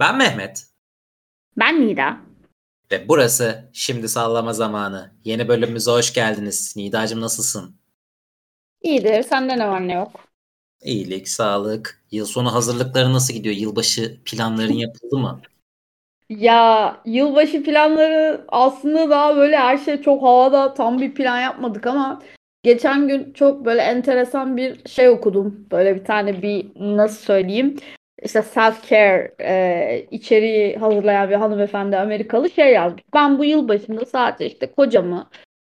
Ben Mehmet. Ben Nida. Ve burası Şimdi Sallama Zamanı. Yeni bölümümüze hoş geldiniz. Nidacığım nasılsın? İyidir. Sende ne var ne yok? İyilik, sağlık. Yıl sonu hazırlıkları nasıl gidiyor? Yılbaşı planların yapıldı mı? Ya yılbaşı planları aslında daha böyle her şey çok havada tam bir plan yapmadık ama geçen gün çok böyle enteresan bir şey okudum. Böyle bir tane bir nasıl söyleyeyim işte self care e, içeriği hazırlayan bir hanımefendi Amerikalı şey yazmış. Ben bu yıl başında sadece işte kocamı,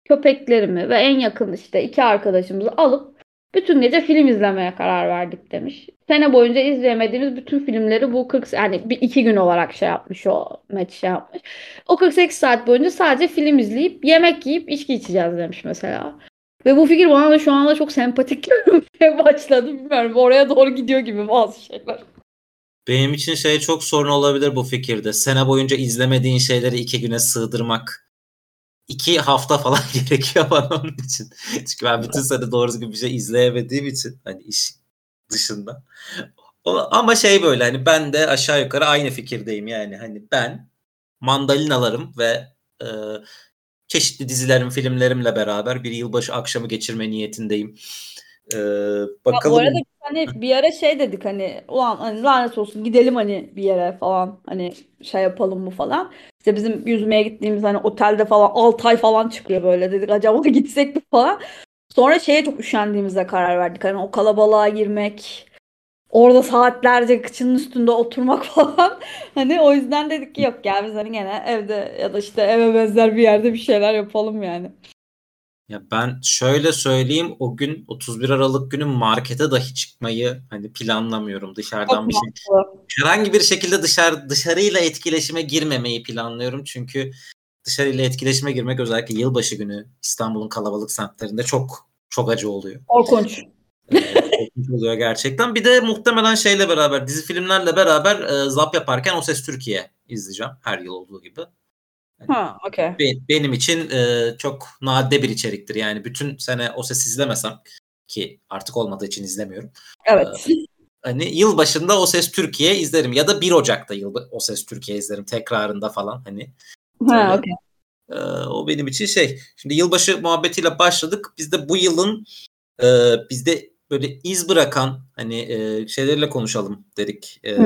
köpeklerimi ve en yakın işte iki arkadaşımızı alıp bütün gece film izlemeye karar verdik demiş. Sene boyunca izleyemediğimiz bütün filmleri bu 40 yani bir iki gün olarak şey yapmış o maç şey yapmış. O 48 saat boyunca sadece film izleyip yemek yiyip içki içeceğiz demiş mesela. Ve bu fikir bana da şu anda çok sempatik görünmeye başladı. Bilmiyorum oraya doğru gidiyor gibi bazı şeyler. Benim için şey çok sorun olabilir bu fikirde. Sene boyunca izlemediğin şeyleri iki güne sığdırmak. iki hafta falan gerekiyor bana onun için. Çünkü ben bütün sene doğru düzgün bir şey izleyemediğim için hani iş dışında. Ama şey böyle hani ben de aşağı yukarı aynı fikirdeyim yani. Hani ben mandalinalarım ve e, çeşitli dizilerim, filmlerimle beraber bir yılbaşı akşamı geçirme niyetindeyim. Ee, bakalım. Ya bu arada hani bir ara şey dedik hani ulan hani lanet olsun gidelim hani bir yere falan hani şey yapalım mı falan. İşte bizim yüzmeye gittiğimiz hani otelde falan 6 ay falan çıkıyor böyle dedik acaba gitsek mi falan. Sonra şeye çok üşendiğimizde karar verdik. Hani o kalabalığa girmek, orada saatlerce kıçının üstünde oturmak falan. Hani o yüzden dedik ki yok gel biz hani gene evde ya da işte eve benzer bir yerde bir şeyler yapalım yani. Ya ben şöyle söyleyeyim o gün 31 Aralık günü markete dahi çıkmayı hani planlamıyorum dışarıdan Çok bir şey. Herhangi bir şekilde dışarı dışarıyla etkileşime girmemeyi planlıyorum çünkü dışarıyla etkileşime girmek özellikle yılbaşı günü İstanbul'un kalabalık semtlerinde çok çok acı oluyor. Korkunç. korkunç oluyor gerçekten. Bir de muhtemelen şeyle beraber dizi filmlerle beraber e, zap yaparken O Ses Türkiye izleyeceğim her yıl olduğu gibi. Ha, okay. Benim için e, çok nadide bir içeriktir. Yani bütün sene o ses izlemesem ki artık olmadığı için izlemiyorum. Evet. E, hani yıl başında o ses Türkiye izlerim ya da 1 Ocak'ta yıl o ses Türkiye izlerim tekrarında falan hani. Ha, okay. E, o benim için şey. Şimdi yılbaşı muhabbetiyle başladık. Biz de bu yılın e, bizde böyle iz bırakan hani e, şeylerle konuşalım dedik. E,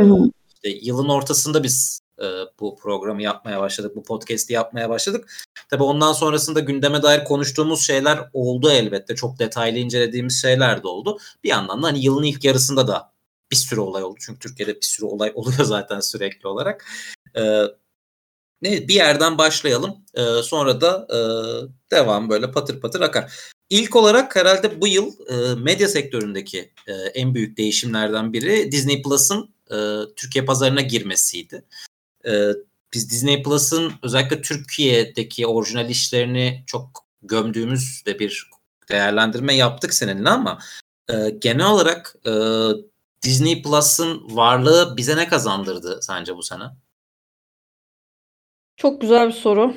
işte yılın ortasında biz e, bu programı yapmaya başladık, bu podcast'i yapmaya başladık. Tabii ondan sonrasında gündeme dair konuştuğumuz şeyler oldu elbette. Çok detaylı incelediğimiz şeyler de oldu. Bir yandan da hani yılın ilk yarısında da bir sürü olay oldu. Çünkü Türkiye'de bir sürü olay oluyor zaten sürekli olarak. E, ne bir yerden başlayalım. E, sonra da e, devam böyle patır patır akar. İlk olarak herhalde bu yıl e, medya sektöründeki e, en büyük değişimlerden biri Disney Plus'ın e, Türkiye pazarına girmesiydi e, biz Disney Plus'ın özellikle Türkiye'deki orijinal işlerini çok gömdüğümüz de bir değerlendirme yaptık seninle ama e, genel olarak e, Disney Plus'ın varlığı bize ne kazandırdı sence bu sene? Çok güzel bir soru.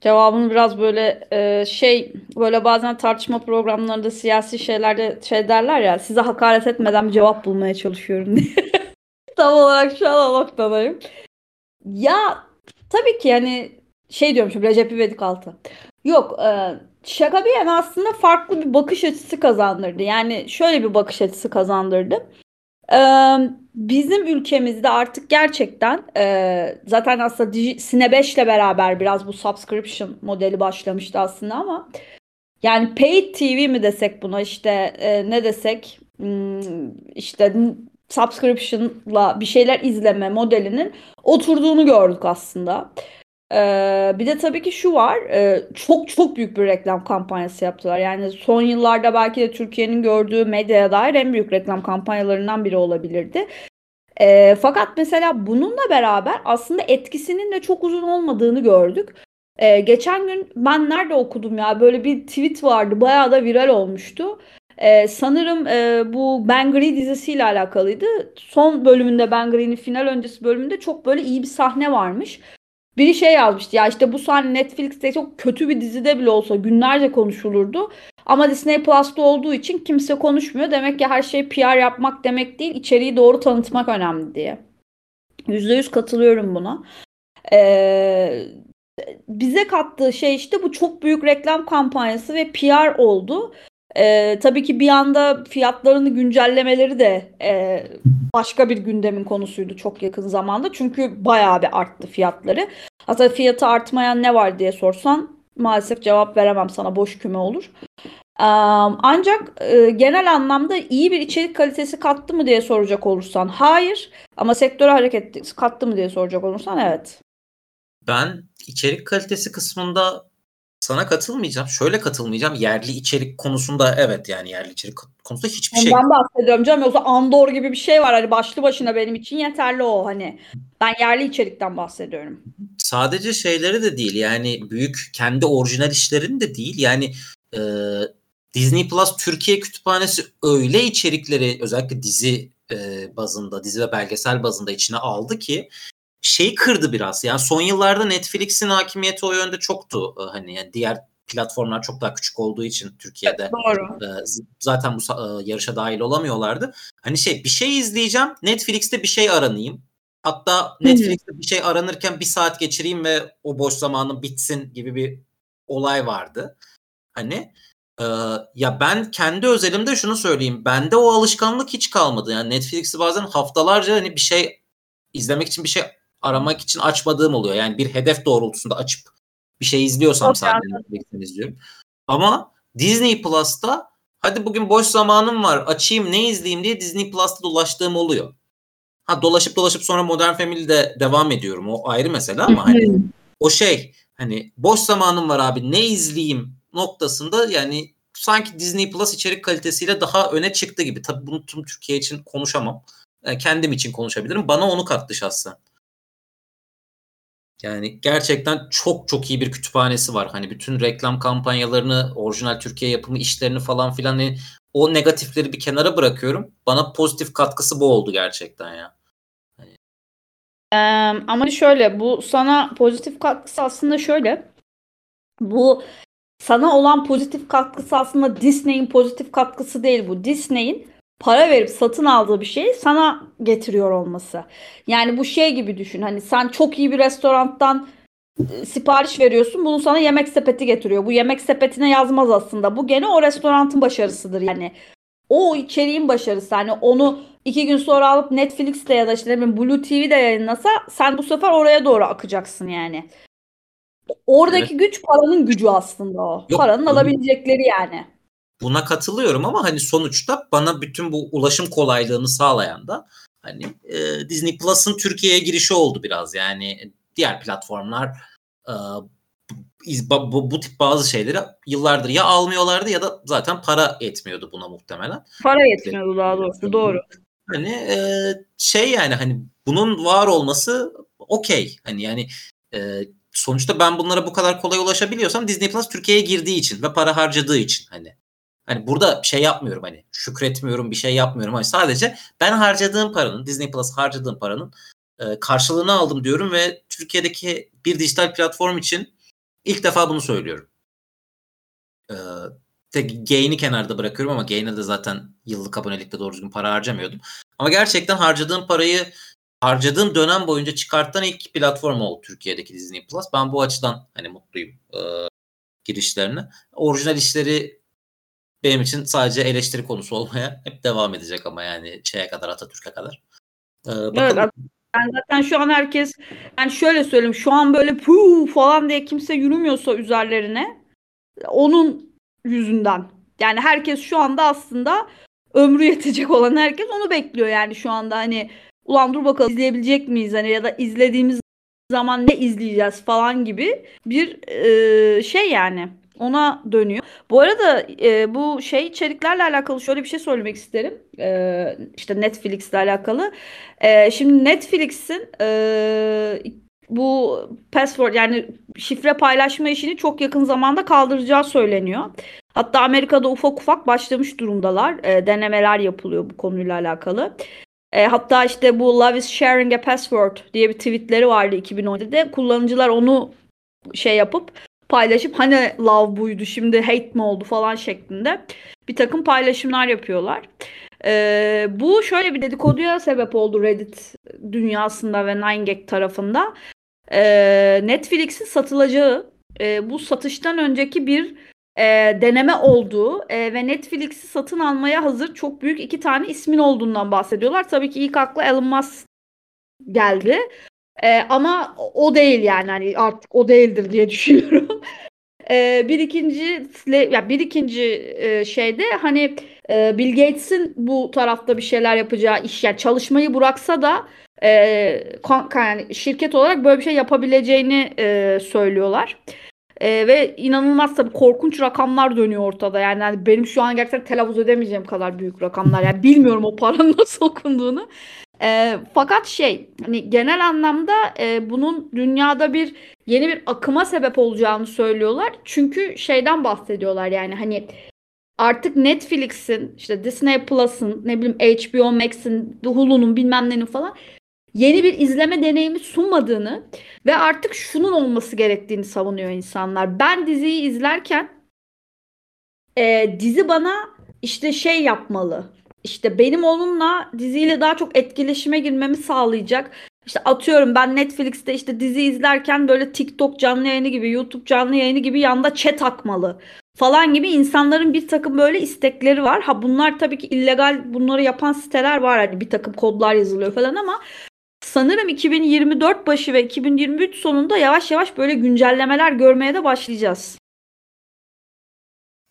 Cevabını biraz böyle e, şey böyle bazen tartışma programlarında siyasi şeylerde şey derler ya size hakaret etmeden bir cevap bulmaya çalışıyorum diye. Tam olarak şu an o noktadayım. Ya tabii ki yani şey diyorum şu Recep İvedik altı. Yok e, şaka bir yana aslında farklı bir bakış açısı kazandırdı. Yani şöyle bir bakış açısı kazandırdı. E, bizim ülkemizde artık gerçekten e, zaten aslında Sine 5 ile beraber biraz bu subscription modeli başlamıştı aslında ama yani paid TV mi desek buna işte e, ne desek hmm, işte subscription'la bir şeyler izleme modelinin oturduğunu gördük aslında. Ee, bir de tabii ki şu var. E, çok çok büyük bir reklam kampanyası yaptılar. Yani son yıllarda belki de Türkiye'nin gördüğü medyaya dair en büyük reklam kampanyalarından biri olabilirdi. E, fakat mesela bununla beraber aslında etkisinin de çok uzun olmadığını gördük. E, geçen gün ben nerede okudum ya böyle bir tweet vardı bayağı da viral olmuştu. Ee, sanırım e, bu Ben Green dizisiyle alakalıydı. Son bölümünde Ben Green'in final öncesi bölümünde çok böyle iyi bir sahne varmış. Biri şey yazmıştı ya işte bu sahne Netflix'te çok kötü bir dizide bile olsa günlerce konuşulurdu. Ama Disney Plus'ta olduğu için kimse konuşmuyor. Demek ki her şey PR yapmak demek değil, içeriği doğru tanıtmak önemli diye. %100 katılıyorum buna. Ee, bize kattığı şey işte bu çok büyük reklam kampanyası ve PR oldu. Ee, tabii ki bir anda fiyatlarını güncellemeleri de e, başka bir gündemin konusuydu çok yakın zamanda. Çünkü bayağı bir arttı fiyatları. Hatta fiyatı artmayan ne var diye sorsan maalesef cevap veremem sana boş küme olur. Ancak e, genel anlamda iyi bir içerik kalitesi kattı mı diye soracak olursan hayır. Ama sektöre hareket kattı mı diye soracak olursan evet. Ben içerik kalitesi kısmında sana katılmayacağım. Şöyle katılmayacağım. Yerli içerik konusunda evet yani yerli içerik konusunda hiçbir şey. Ben bahsediyorum canım. Yoksa Andor gibi bir şey var. Hani başlı başına benim için yeterli o hani. Ben yerli içerikten bahsediyorum. Sadece şeyleri de değil. Yani büyük kendi orijinal işlerin de değil. Yani e, Disney Plus Türkiye kütüphanesi öyle içerikleri özellikle dizi e, bazında, dizi ve belgesel bazında içine aldı ki şey kırdı biraz. Yani son yıllarda Netflix'in hakimiyeti o yönde çoktu. Ee, hani yani diğer platformlar çok daha küçük olduğu için Türkiye'de Doğru. E, zaten bu e, yarışa dahil olamıyorlardı. Hani şey bir şey izleyeceğim, Netflix'te bir şey aranayım. Hatta Netflix'te bir şey aranırken bir saat geçireyim ve o boş zamanım bitsin gibi bir olay vardı. Hani e, ya ben kendi özelimde şunu söyleyeyim. Bende o alışkanlık hiç kalmadı. Yani Netflix'i bazen haftalarca hani bir şey izlemek için bir şey aramak için açmadığım oluyor. Yani bir hedef doğrultusunda açıp bir şey izliyorsam Çok sadece Netflix'ten izliyorum. Ama Disney Plus'ta hadi bugün boş zamanım var açayım ne izleyeyim diye Disney Plus'ta dolaştığım oluyor. Ha dolaşıp dolaşıp sonra Modern Family'de devam ediyorum. O ayrı mesele ama hani o şey hani boş zamanım var abi ne izleyeyim noktasında yani sanki Disney Plus içerik kalitesiyle daha öne çıktı gibi. Tabii bunu tüm Türkiye için konuşamam. Yani kendim için konuşabilirim. Bana onu kattı şahsen. Yani gerçekten çok çok iyi bir kütüphanesi var. Hani bütün reklam kampanyalarını, orijinal Türkiye yapımı işlerini falan filan hani o negatifleri bir kenara bırakıyorum. Bana pozitif katkısı bu oldu gerçekten ya. Ee, ama şöyle bu sana pozitif katkısı aslında şöyle. Bu sana olan pozitif katkısı aslında Disney'in pozitif katkısı değil bu. Disney'in para verip satın aldığı bir şeyi sana getiriyor olması. Yani bu şey gibi düşün. Hani sen çok iyi bir restorandan e, sipariş veriyorsun. Bunu sana yemek sepeti getiriyor. Bu yemek sepetine yazmaz aslında. Bu gene o restoranın başarısıdır yani. O içeriğin başarısı. Hani onu iki gün sonra alıp Netflix'te ya da işte ne Blue TV'de yayınlasa sen bu sefer oraya doğru akacaksın yani. Oradaki evet. güç paranın gücü aslında o. Yok, paranın alabilecekleri yani. Buna katılıyorum ama hani sonuçta bana bütün bu ulaşım kolaylığını sağlayan da hani e, Disney Plus'ın Türkiye'ye girişi oldu biraz. Yani diğer platformlar e, bu, bu, bu tip bazı şeyleri yıllardır ya almıyorlardı ya da zaten para etmiyordu buna muhtemelen. Para yetmiyordu daha doğrusu doğru. Hani e, şey yani hani bunun var olması okey. Hani yani e, sonuçta ben bunlara bu kadar kolay ulaşabiliyorsam Disney Plus Türkiye'ye girdiği için ve para harcadığı için hani Hani burada şey yapmıyorum hani şükretmiyorum bir şey yapmıyorum. Hani sadece ben harcadığım paranın Disney Plus harcadığım paranın e, karşılığını aldım diyorum ve Türkiye'deki bir dijital platform için ilk defa bunu söylüyorum. E, tek gain'i kenarda bırakıyorum ama gain'e de zaten yıllık abonelikte doğru düzgün para harcamıyordum. Ama gerçekten harcadığım parayı harcadığım dönem boyunca çıkartan ilk platform oldu Türkiye'deki Disney Plus. Ben bu açıdan hani mutluyum e, girişlerine. Orijinal işleri benim için sadece eleştiri konusu olmaya hep devam edecek ama yani şeye kadar Atatürk'e kadar. Ee, bakalım. Evet, yani zaten şu an herkes yani şöyle söyleyeyim şu an böyle pu falan diye kimse yürümüyorsa üzerlerine onun yüzünden. Yani herkes şu anda aslında ömrü yetecek olan herkes onu bekliyor yani şu anda hani ulan dur bakalım izleyebilecek miyiz hani ya da izlediğimiz zaman ne izleyeceğiz falan gibi bir e, şey yani ona dönüyor. Bu arada e, bu şey içeriklerle alakalı şöyle bir şey söylemek isterim. E, işte Netflix'le alakalı. E, şimdi Netflix'in e, bu password yani şifre paylaşma işini çok yakın zamanda kaldıracağı söyleniyor. Hatta Amerika'da ufak ufak başlamış durumdalar. E, denemeler yapılıyor bu konuyla alakalı. E, hatta işte bu Love is sharing a password diye bir tweetleri vardı 2017'de. Kullanıcılar onu şey yapıp paylaşıp hani love buydu şimdi hate mi oldu falan şeklinde bir takım paylaşımlar yapıyorlar. Ee, bu şöyle bir dedikoduya sebep oldu Reddit dünyasında ve 9gag tarafında. Ee, Netflix'in satılacağı e, bu satıştan önceki bir e, deneme olduğu e, ve Netflix'i satın almaya hazır çok büyük iki tane ismin olduğundan bahsediyorlar. Tabii ki ilk akla Elon Musk geldi. E, ama o değil yani hani artık o değildir diye düşünüyorum. e, bir ikinci ya bir ikinci e, şeyde hani e, Bill Gates'in bu tarafta bir şeyler yapacağı iş yani çalışmayı bıraksa da e, yani şirket olarak böyle bir şey yapabileceğini e, söylüyorlar. E, ve inanılmaz tabii korkunç rakamlar dönüyor ortada. Yani, yani benim şu an gerçekten telaffuz edemeyeceğim kadar büyük rakamlar. Yani bilmiyorum o paranın nasıl okunduğunu. E, fakat şey hani genel anlamda e, bunun dünyada bir yeni bir akıma sebep olacağını söylüyorlar. Çünkü şeyden bahsediyorlar yani hani artık Netflix'in işte Disney Plus'ın ne bileyim HBO Max'in Hulu'nun bilmem nenin falan yeni bir izleme deneyimi sunmadığını ve artık şunun olması gerektiğini savunuyor insanlar. Ben diziyi izlerken e, dizi bana işte şey yapmalı. İşte benim onunla diziyle daha çok etkileşime girmemi sağlayacak. İşte atıyorum ben Netflix'te işte dizi izlerken böyle TikTok canlı yayını gibi, YouTube canlı yayını gibi yanda chat akmalı falan gibi insanların bir takım böyle istekleri var. Ha bunlar tabii ki illegal bunları yapan siteler var hani bir takım kodlar yazılıyor falan ama sanırım 2024 başı ve 2023 sonunda yavaş yavaş böyle güncellemeler görmeye de başlayacağız.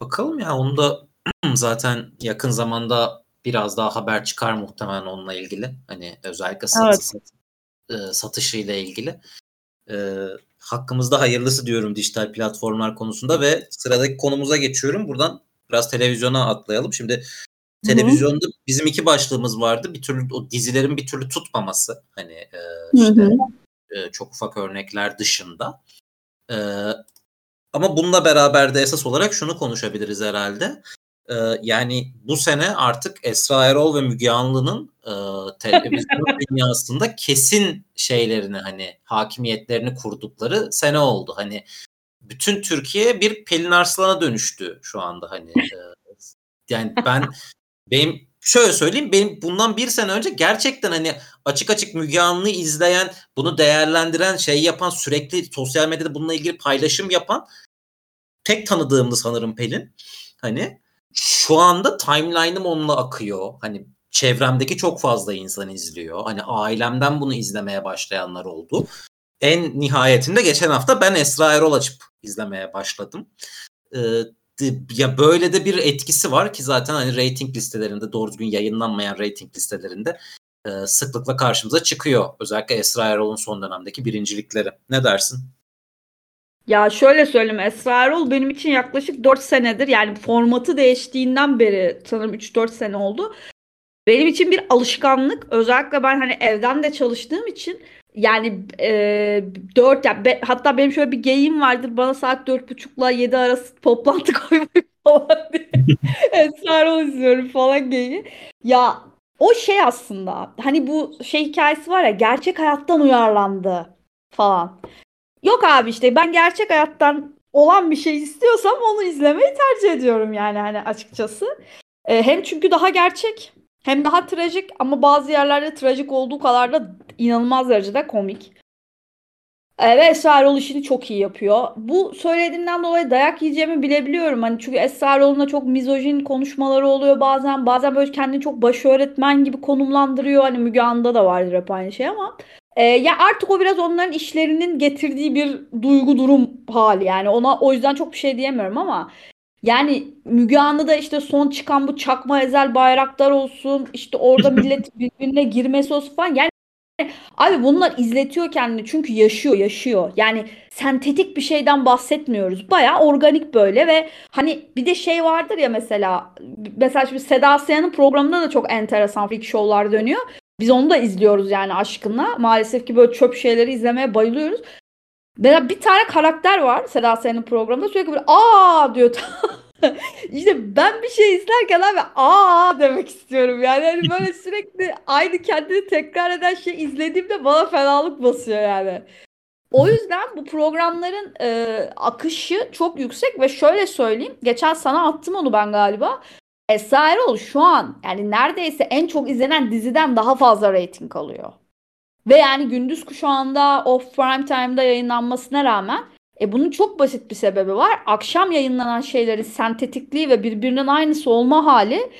Bakalım ya onu da zaten yakın zamanda biraz daha haber çıkar muhtemelen onunla ilgili. Hani özellikle satış, evet. e, satışıyla ilgili. E, hakkımızda hayırlısı diyorum dijital platformlar konusunda ve sıradaki konumuza geçiyorum. Buradan biraz televizyona atlayalım. Şimdi televizyonda bizim iki başlığımız vardı. Bir türlü o dizilerin bir türlü tutmaması. Hani e, işte e, çok ufak örnekler dışında. E, ama bununla beraber de esas olarak şunu konuşabiliriz herhalde. E, yani bu sene artık Esra Erol ve Müge Anlı'nın e, televizyon dünyasında kesin şeylerini hani hakimiyetlerini kurdukları sene oldu. Hani bütün Türkiye bir Pelin Arslan'a dönüştü şu anda hani. E, yani ben benim şöyle söyleyeyim benim bundan bir sene önce gerçekten hani açık açık Müge Anlı izleyen bunu değerlendiren şey yapan sürekli sosyal medyada bununla ilgili paylaşım yapan tek tanıdığımdı sanırım Pelin. Hani şu anda timeline'ım onunla akıyor. Hani çevremdeki çok fazla insan izliyor. Hani ailemden bunu izlemeye başlayanlar oldu. En nihayetinde geçen hafta ben Esra Erol açıp izlemeye başladım. Ee, ya böyle de bir etkisi var ki zaten hani rating listelerinde doğru düzgün yayınlanmayan rating listelerinde e, sıklıkla karşımıza çıkıyor. Özellikle Esra Erol'un son dönemdeki birincilikleri. Ne dersin? Ya şöyle söyleyeyim Esra Erol benim için yaklaşık 4 senedir yani formatı değiştiğinden beri sanırım 3-4 sene oldu. Benim için bir alışkanlık. Özellikle ben hani evden de çalıştığım için yani e, 4 yani be, hatta benim şöyle bir geyim vardır. Bana saat 4.30'la 7 arası toplantı koymayı falan diye. Esra Erol izliyorum falan geyi. Ya o şey aslında hani bu şey hikayesi var ya gerçek hayattan uyarlandı falan. Yok abi işte ben gerçek hayattan olan bir şey istiyorsam onu izlemeyi tercih ediyorum yani hani açıkçası. Ee, hem çünkü daha gerçek hem daha trajik ama bazı yerlerde trajik olduğu kadar da inanılmaz derecede komik. Ee, ve Esra Erol işini çok iyi yapıyor. Bu söylediğimden dolayı dayak yiyeceğimi bilebiliyorum. Hani çünkü Esra Erol'un çok mizojin konuşmaları oluyor bazen. Bazen böyle kendini çok baş öğretmen gibi konumlandırıyor. Hani Müge Anlı'da da vardır hep aynı şey ama. E, ya artık o biraz onların işlerinin getirdiği bir duygu durum hali yani ona o yüzden çok bir şey diyemiyorum ama yani Müge Anlı'da işte son çıkan bu çakma ezel bayraklar olsun işte orada millet birbirine girmesi olsun falan yani Abi bunlar izletiyor kendini çünkü yaşıyor yaşıyor. Yani sentetik bir şeyden bahsetmiyoruz. Baya organik böyle ve hani bir de şey vardır ya mesela mesela şimdi Seda Sayan'ın programında da çok enteresan freak show'lar dönüyor. Biz onu da izliyoruz yani aşkınla. Maalesef ki böyle çöp şeyleri izlemeye bayılıyoruz. Mesela bir tane karakter var Seda Sayan'ın programında sürekli böyle aa diyor. İşte ben bir şey izlerken abi aa demek istiyorum yani. yani böyle sürekli aynı kendini tekrar eden şey izlediğimde bana fenalık basıyor yani. O yüzden bu programların e, akışı çok yüksek ve şöyle söyleyeyim. Geçen sana attım onu ben galiba. Esra şu an yani neredeyse en çok izlenen diziden daha fazla reyting alıyor. Ve yani gündüz kuşağında off prime time'da yayınlanmasına rağmen e bunun çok basit bir sebebi var. Akşam yayınlanan şeylerin sentetikliği ve birbirinin aynısı olma hali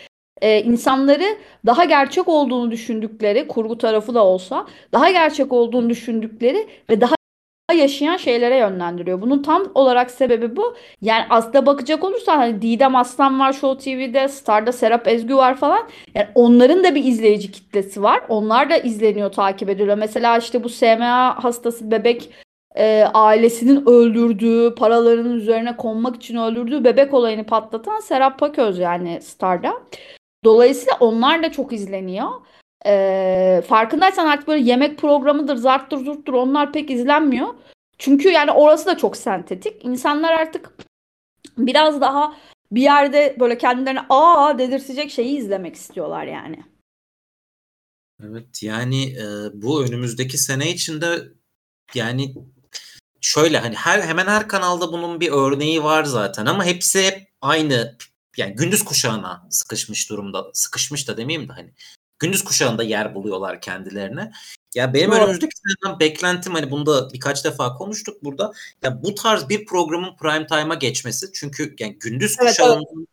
e, insanları daha gerçek olduğunu düşündükleri, kurgu tarafı da olsa, daha gerçek olduğunu düşündükleri ve daha yaşayan şeylere yönlendiriyor. Bunun tam olarak sebebi bu. Yani aslında bakacak olursan hani Didem Aslan var Show TV'de, Star'da Serap Ezgü var falan. Yani onların da bir izleyici kitlesi var. Onlar da izleniyor, takip ediliyor. Mesela işte bu SMA hastası bebek e, ailesinin öldürdüğü, paralarının üzerine konmak için öldürdüğü bebek olayını patlatan Serap Paköz yani Star'da. Dolayısıyla onlar da çok izleniyor. Ee, farkındaysan artık böyle yemek programıdır, zarttır, zurttur onlar pek izlenmiyor. Çünkü yani orası da çok sentetik. İnsanlar artık biraz daha bir yerde böyle kendilerine aa dedirtecek şeyi izlemek istiyorlar yani. Evet yani e, bu önümüzdeki sene içinde yani şöyle hani her hemen her kanalda bunun bir örneği var zaten ama hepsi hep aynı yani gündüz kuşağına sıkışmış durumda. Sıkışmış da demeyeyim de hani gündüz kuşağında yer buluyorlar kendilerine. Ya benim Doğru. önümüzdeki seneden beklentim hani bunu da birkaç defa konuştuk burada. Ya bu tarz bir programın prime time'a geçmesi. Çünkü yani gündüz evet, kuşağının evet.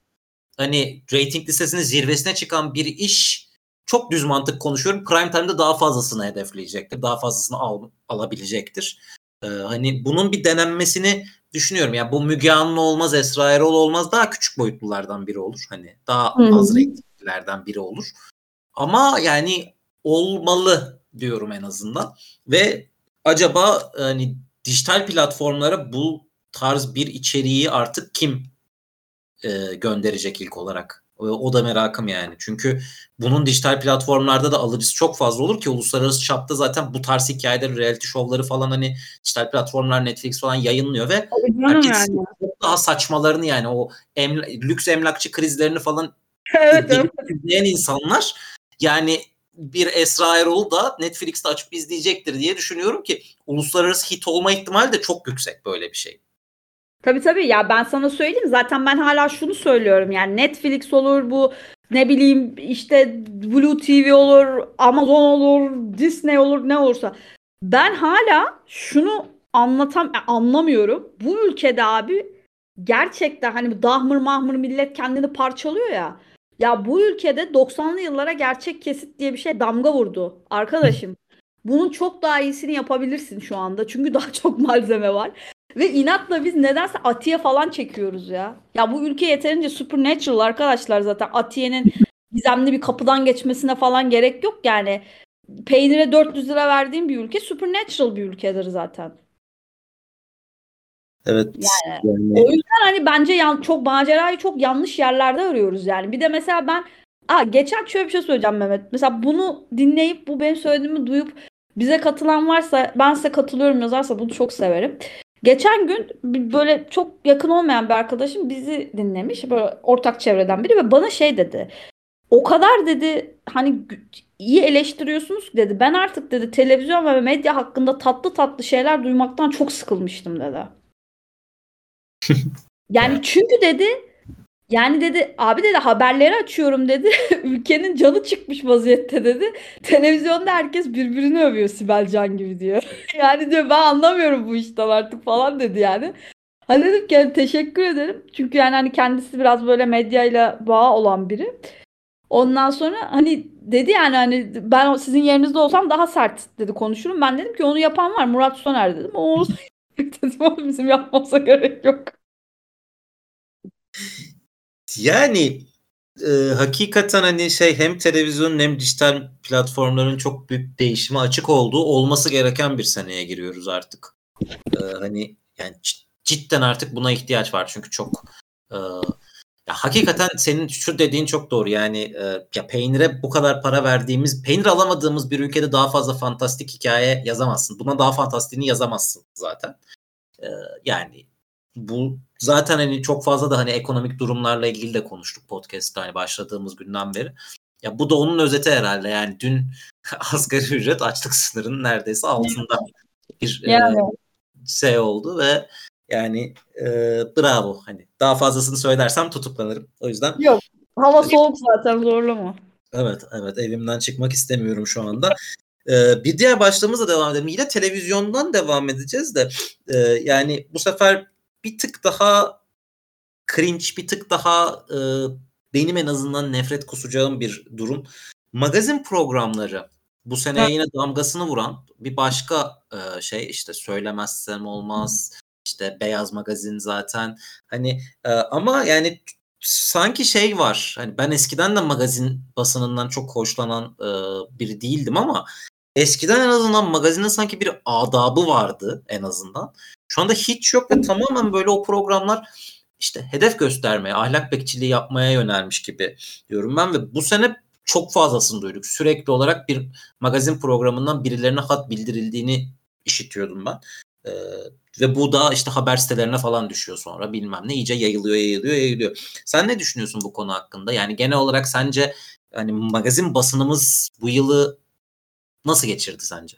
hani rating listesinin zirvesine çıkan bir iş çok düz mantık konuşuyorum. Prime time'da daha fazlasını hedefleyecektir. Daha fazlasını al, alabilecektir. Ee, hani bunun bir denenmesini düşünüyorum. Yani bu Müge Anlı olmaz, Esra Erol olmaz. Daha küçük boyutlulardan biri olur. Hani daha Hı-hı. az renklilerden biri olur. Ama yani olmalı diyorum en azından. Ve acaba hani dijital platformlara bu tarz bir içeriği artık kim e, gönderecek ilk olarak? O da merakım yani. Çünkü bunun dijital platformlarda da alıcısı çok fazla olur ki uluslararası çapta zaten bu tarz hikayeleri, reality şovları falan hani dijital platformlar Netflix falan yayınlıyor ve herkes yani. daha saçmalarını yani o emla, lüks emlakçı krizlerini falan evet, evet. izleyen insanlar yani bir Esra Erol da Netflix'te açıp izleyecektir diye düşünüyorum ki uluslararası hit olma ihtimali de çok yüksek böyle bir şey. Tabii tabii. Ya ben sana söyleyeyim zaten ben hala şunu söylüyorum. Yani Netflix olur bu ne bileyim işte Blue TV olur Amazon olur Disney olur ne olursa. Ben hala şunu anlatam anlamıyorum. Bu ülkede abi gerçekten hani dahmır mahmur millet kendini parçalıyor ya ya bu ülkede 90'lı yıllara gerçek kesit diye bir şey damga vurdu arkadaşım. Bunun çok daha iyisini yapabilirsin şu anda. Çünkü daha çok malzeme var. Ve inatla biz nedense Atiye falan çekiyoruz ya. Ya bu ülke yeterince supernatural arkadaşlar zaten. Atiye'nin gizemli bir kapıdan geçmesine falan gerek yok yani. Peynire 400 lira verdiğim bir ülke supernatural bir ülkedir zaten. Evet. Yani, yani. O yüzden hani bence yan, çok macerayı çok yanlış yerlerde arıyoruz yani. Bir de mesela ben Aa, geçen şöyle bir şey söyleyeceğim Mehmet. Mesela bunu dinleyip bu benim söylediğimi duyup bize katılan varsa ben size katılıyorum yazarsa bunu çok severim. Geçen gün böyle çok yakın olmayan bir arkadaşım bizi dinlemiş. Böyle ortak çevreden biri ve bana şey dedi. O kadar dedi hani iyi eleştiriyorsunuz dedi. Ben artık dedi televizyon ve medya hakkında tatlı tatlı şeyler duymaktan çok sıkılmıştım dedi. yani çünkü dedi yani dedi abi dedi haberleri açıyorum dedi. Ülkenin canı çıkmış vaziyette dedi. Televizyonda herkes birbirini övüyor Sibel Can gibi diyor. yani diyor ben anlamıyorum bu işten artık falan dedi yani. Hani dedim ki yani teşekkür ederim. Çünkü yani hani kendisi biraz böyle medyayla bağ olan biri. Ondan sonra hani dedi yani hani ben sizin yerinizde olsam daha sert dedi konuşurum. Ben dedim ki onu yapan var Murat Soner dedim. O dedim bizim yapmamıza gerek yok. Yani e, hakikaten hani şey hem televizyonun hem dijital platformların çok büyük değişime açık olduğu olması gereken bir seneye giriyoruz artık. E, hani yani cidden artık buna ihtiyaç var çünkü çok e, ya hakikaten senin şu dediğin çok doğru yani e, ya peynire bu kadar para verdiğimiz peynir alamadığımız bir ülkede daha fazla fantastik hikaye yazamazsın. Buna daha fantastiğini yazamazsın zaten. E, yani bu zaten hani çok fazla da hani ekonomik durumlarla ilgili de konuştuk podcast'ta hani başladığımız günden beri. Ya bu da onun özeti herhalde. Yani dün asgari ücret açlık sınırının neredeyse altında bir e, yani. e, şey oldu ve yani e, bravo hani daha fazlasını söylersem tutuklanırım. O yüzden Yok. Hava soğuk zaten zorlama. Evet, evet evimden çıkmak istemiyorum şu anda. Ee, bir diğer başlığımızla devam edelim. Yine televizyondan devam edeceğiz de e, yani bu sefer bir tık daha cringe, bir tık daha e, benim en azından nefret kusacağım bir durum. Magazin programları bu sene yine damgasını vuran bir başka e, şey işte söylemezsem olmaz. İşte beyaz magazin zaten. Hani e, ama yani sanki şey var. Hani ben eskiden de magazin basınından çok hoşlanan e, biri değildim ama eskiden en azından magazinin sanki bir adabı vardı en azından. Şu anda hiç yok ve tamamen böyle o programlar işte hedef göstermeye, ahlak bekçiliği yapmaya yönelmiş gibi diyorum ben ve bu sene çok fazlasını duyduk. Sürekli olarak bir magazin programından birilerine hat bildirildiğini işitiyordum ben. Ee, ve bu da işte haber sitelerine falan düşüyor sonra bilmem ne iyice yayılıyor yayılıyor yayılıyor. Sen ne düşünüyorsun bu konu hakkında? Yani genel olarak sence yani magazin basınımız bu yılı nasıl geçirdi sence?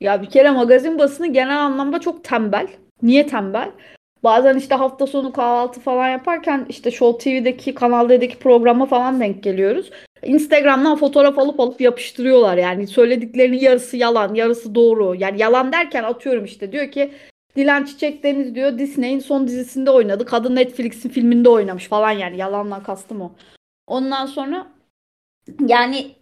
Ya bir kere magazin basını genel anlamda çok tembel. Niye tembel? Bazen işte hafta sonu kahvaltı falan yaparken işte Show TV'deki Kanal D'deki programa falan denk geliyoruz. Instagram'dan fotoğraf alıp alıp yapıştırıyorlar yani söylediklerinin yarısı yalan, yarısı doğru. Yani yalan derken atıyorum işte diyor ki Dilan Çiçek Deniz diyor Disney'in son dizisinde oynadı. Kadın Netflix'in filminde oynamış falan yani yalandan kastım o. Ondan sonra yani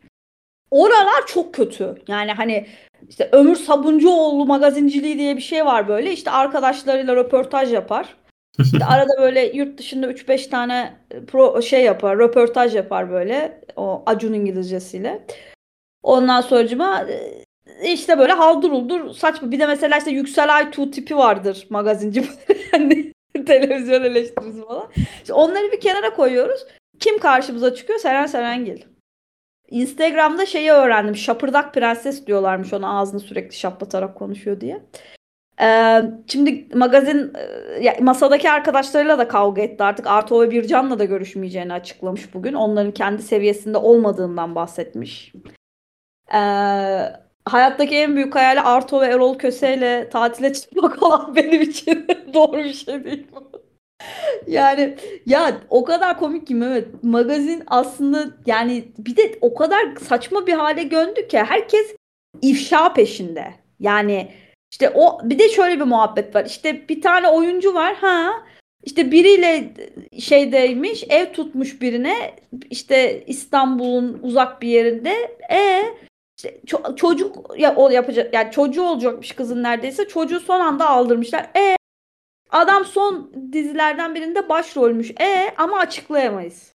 oralar çok kötü. Yani hani işte Ömür Sabuncuoğlu magazinciliği diye bir şey var böyle. İşte arkadaşlarıyla röportaj yapar. İşte arada böyle yurt dışında 3-5 tane pro şey yapar, röportaj yapar böyle o Acun İngilizcesiyle. Ondan sonracıma işte böyle haldır uldur saçma. Bir de mesela işte Yüksel Aytuğ tipi vardır magazinci. hani televizyon eleştirisi falan. İşte onları bir kenara koyuyoruz. Kim karşımıza çıkıyor? Seren Serengil. Instagram'da şeyi öğrendim. Şapırdak prenses diyorlarmış ona ağzını sürekli şaplatarak konuşuyor diye. Ee, şimdi magazin e, masadaki arkadaşlarıyla da kavga etti artık. Arto ve Bircan'la da görüşmeyeceğini açıklamış bugün. Onların kendi seviyesinde olmadığından bahsetmiş. Ee, hayattaki en büyük hayali Arto ve Erol Köse ile tatile çıkmak olan benim için doğru bir şey değil bu. Yani ya o kadar komik ki Mehmet. Magazin aslında yani bir de o kadar saçma bir hale göndü ki herkes ifşa peşinde. Yani işte o bir de şöyle bir muhabbet var. İşte bir tane oyuncu var ha işte biriyle şeydeymiş ev tutmuş birine işte İstanbul'un uzak bir yerinde e işte ço- çocuk ya o yapacak yani çocuğu olacakmış kızın neredeyse çocuğu son anda aldırmışlar. E Adam son dizilerden birinde başrolmüş. E ama açıklayamayız.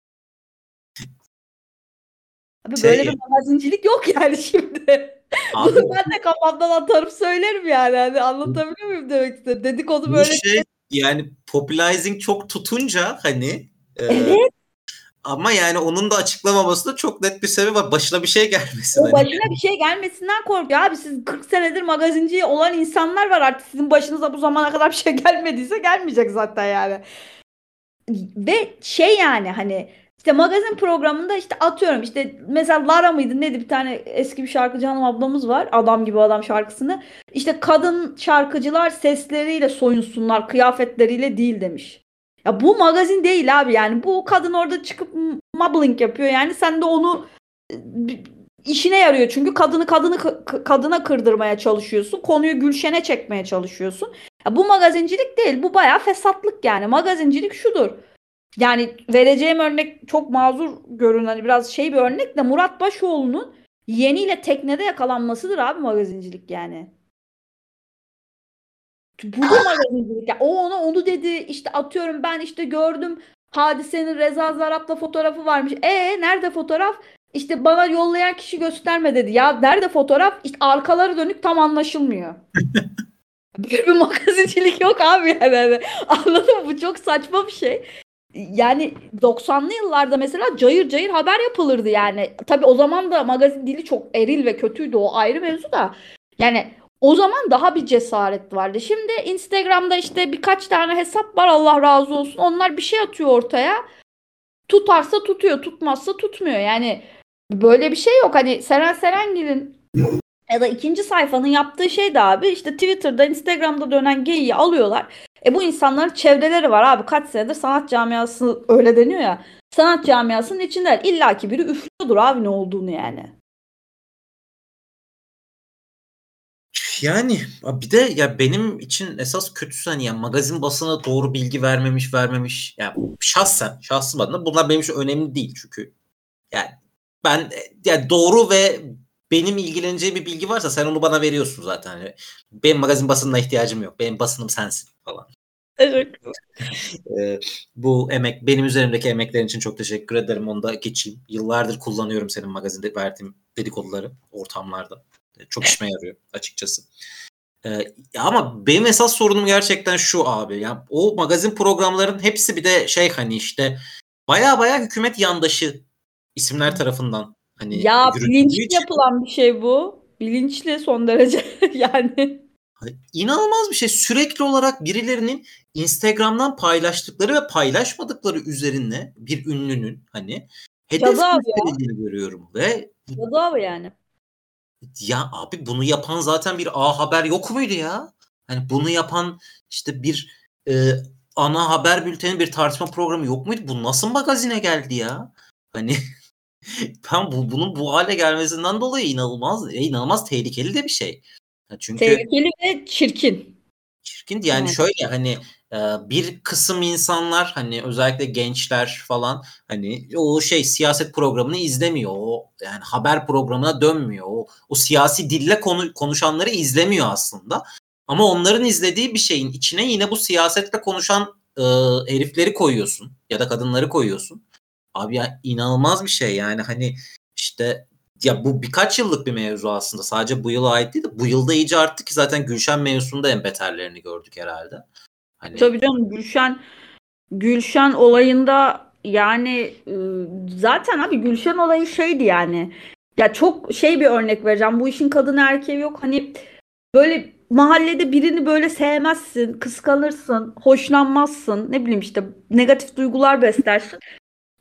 Abi Şey- böyle bir magazincilik yok yani şimdi. Abi, Bunu ben de kafamdan atarım söylerim yani. Hani anlatabiliyor muyum demek istedim. Dedikodu böyle şey yani popularizing çok tutunca hani e, Evet. ama yani onun da açıklamaması da çok net bir sebebi var. Başına bir şey gelmesin. O hani. başına bir şey gelmesinden korkuyor. Abi siz 40 senedir magazinci olan insanlar var artık. Sizin başınıza bu zamana kadar bir şey gelmediyse gelmeyecek zaten yani. Ve şey yani hani işte magazin programında işte atıyorum işte mesela Lara mıydı neydi bir tane eski bir şarkıcı hanım ablamız var. Adam gibi adam şarkısını. İşte kadın şarkıcılar sesleriyle soyunsunlar kıyafetleriyle değil demiş. Ya bu magazin değil abi yani bu kadın orada çıkıp mumbling yapıyor yani sen de onu işine yarıyor çünkü kadını kadını kadına kırdırmaya çalışıyorsun. Konuyu Gülşen'e çekmeye çalışıyorsun. Ya bu magazincilik değil. Bu bayağı fesatlık yani. Magazincilik şudur. Yani vereceğim örnek çok mazur görünen hani biraz şey bir örnek de Murat Başoğlu'nun yeniyle teknede yakalanmasıdır abi magazincilik yani. Budur magazincilik. Yani o ona onu dedi işte atıyorum ben işte gördüm hadisenin Reza Zarap'la fotoğrafı varmış. E nerede fotoğraf? İşte bana yollayan kişi gösterme dedi. Ya nerede fotoğraf? İşte arkaları dönük tam anlaşılmıyor. Böyle bir magazincilik yok abi yani. Anladın mı? Bu çok saçma bir şey. Yani 90'lı yıllarda mesela cayır cayır haber yapılırdı yani. Tabii o zaman da magazin dili çok eril ve kötüydü o ayrı mevzu da. Yani o zaman daha bir cesaret vardı. Şimdi Instagram'da işte birkaç tane hesap var Allah razı olsun. Onlar bir şey atıyor ortaya. Tutarsa tutuyor, tutmazsa tutmuyor. Yani böyle bir şey yok. Hani Seren Serengil'in Ya da ikinci sayfanın yaptığı şey de abi işte Twitter'da, Instagram'da dönen geyiği alıyorlar. E bu insanların çevreleri var abi. Kaç senedir sanat camiası öyle deniyor ya. Sanat camiasının içinde illaki biri üflüyordur abi ne olduğunu yani. Yani bir de ya benim için esas kötüsü hani ya magazin basına doğru bilgi vermemiş vermemiş yani şahsen şahsım adına bunlar benim için önemli değil çünkü yani ben yani doğru ve benim ilgileneceğim bir bilgi varsa sen onu bana veriyorsun zaten. Yani benim magazin basınına ihtiyacım yok. Benim basınım sensin falan. Evet. ee, bu emek benim üzerimdeki emeklerin için çok teşekkür ederim. Onu da geçeyim. Yıllardır kullanıyorum senin magazinde verdiğim dedikoduları ortamlarda. Çok işime yarıyor açıkçası. Ee, ama benim esas sorunum gerçekten şu abi. Yani o magazin programların hepsi bir de şey hani işte baya baya hükümet yandaşı isimler tarafından hani ya bilinçli için... yapılan bir şey bu. Bilinçli son derece yani. İnanılmaz bir şey. Sürekli olarak birilerinin Instagram'dan paylaştıkları ve paylaşmadıkları üzerine bir ünlünün hani hedef gösterildiğini görüyorum ve Cadı yani. Ya abi bunu yapan zaten bir A Haber yok muydu ya? Hani bunu yapan işte bir e, ana haber bülteni bir tartışma programı yok muydu? Bu nasıl magazine geldi ya? Hani ben bu, bunun bu hale gelmesinden dolayı inanılmaz inanılmaz tehlikeli de bir şey. Çünkü tehlikeli ve çirkin. Çirkin yani evet. şöyle hani bir kısım insanlar hani özellikle gençler falan hani o şey siyaset programını izlemiyor. O yani haber programına dönmüyor. O, o siyasi dille konu, konuşanları izlemiyor aslında. Ama onların izlediği bir şeyin içine yine bu siyasetle konuşan e, herifleri koyuyorsun ya da kadınları koyuyorsun. Abi ya inanılmaz bir şey yani hani işte ya bu birkaç yıllık bir mevzu aslında. Sadece bu yıla ait değil de bu yılda iyice arttı ki zaten Gülşen mevzusunda en beterlerini gördük herhalde. Hani... Tabii canım Gülşen Gülşen olayında yani zaten abi Gülşen olayı şeydi yani. Ya çok şey bir örnek vereceğim. Bu işin kadın erkeği yok. Hani böyle mahallede birini böyle sevmezsin, kıskanırsın, hoşlanmazsın. Ne bileyim işte negatif duygular beslersin.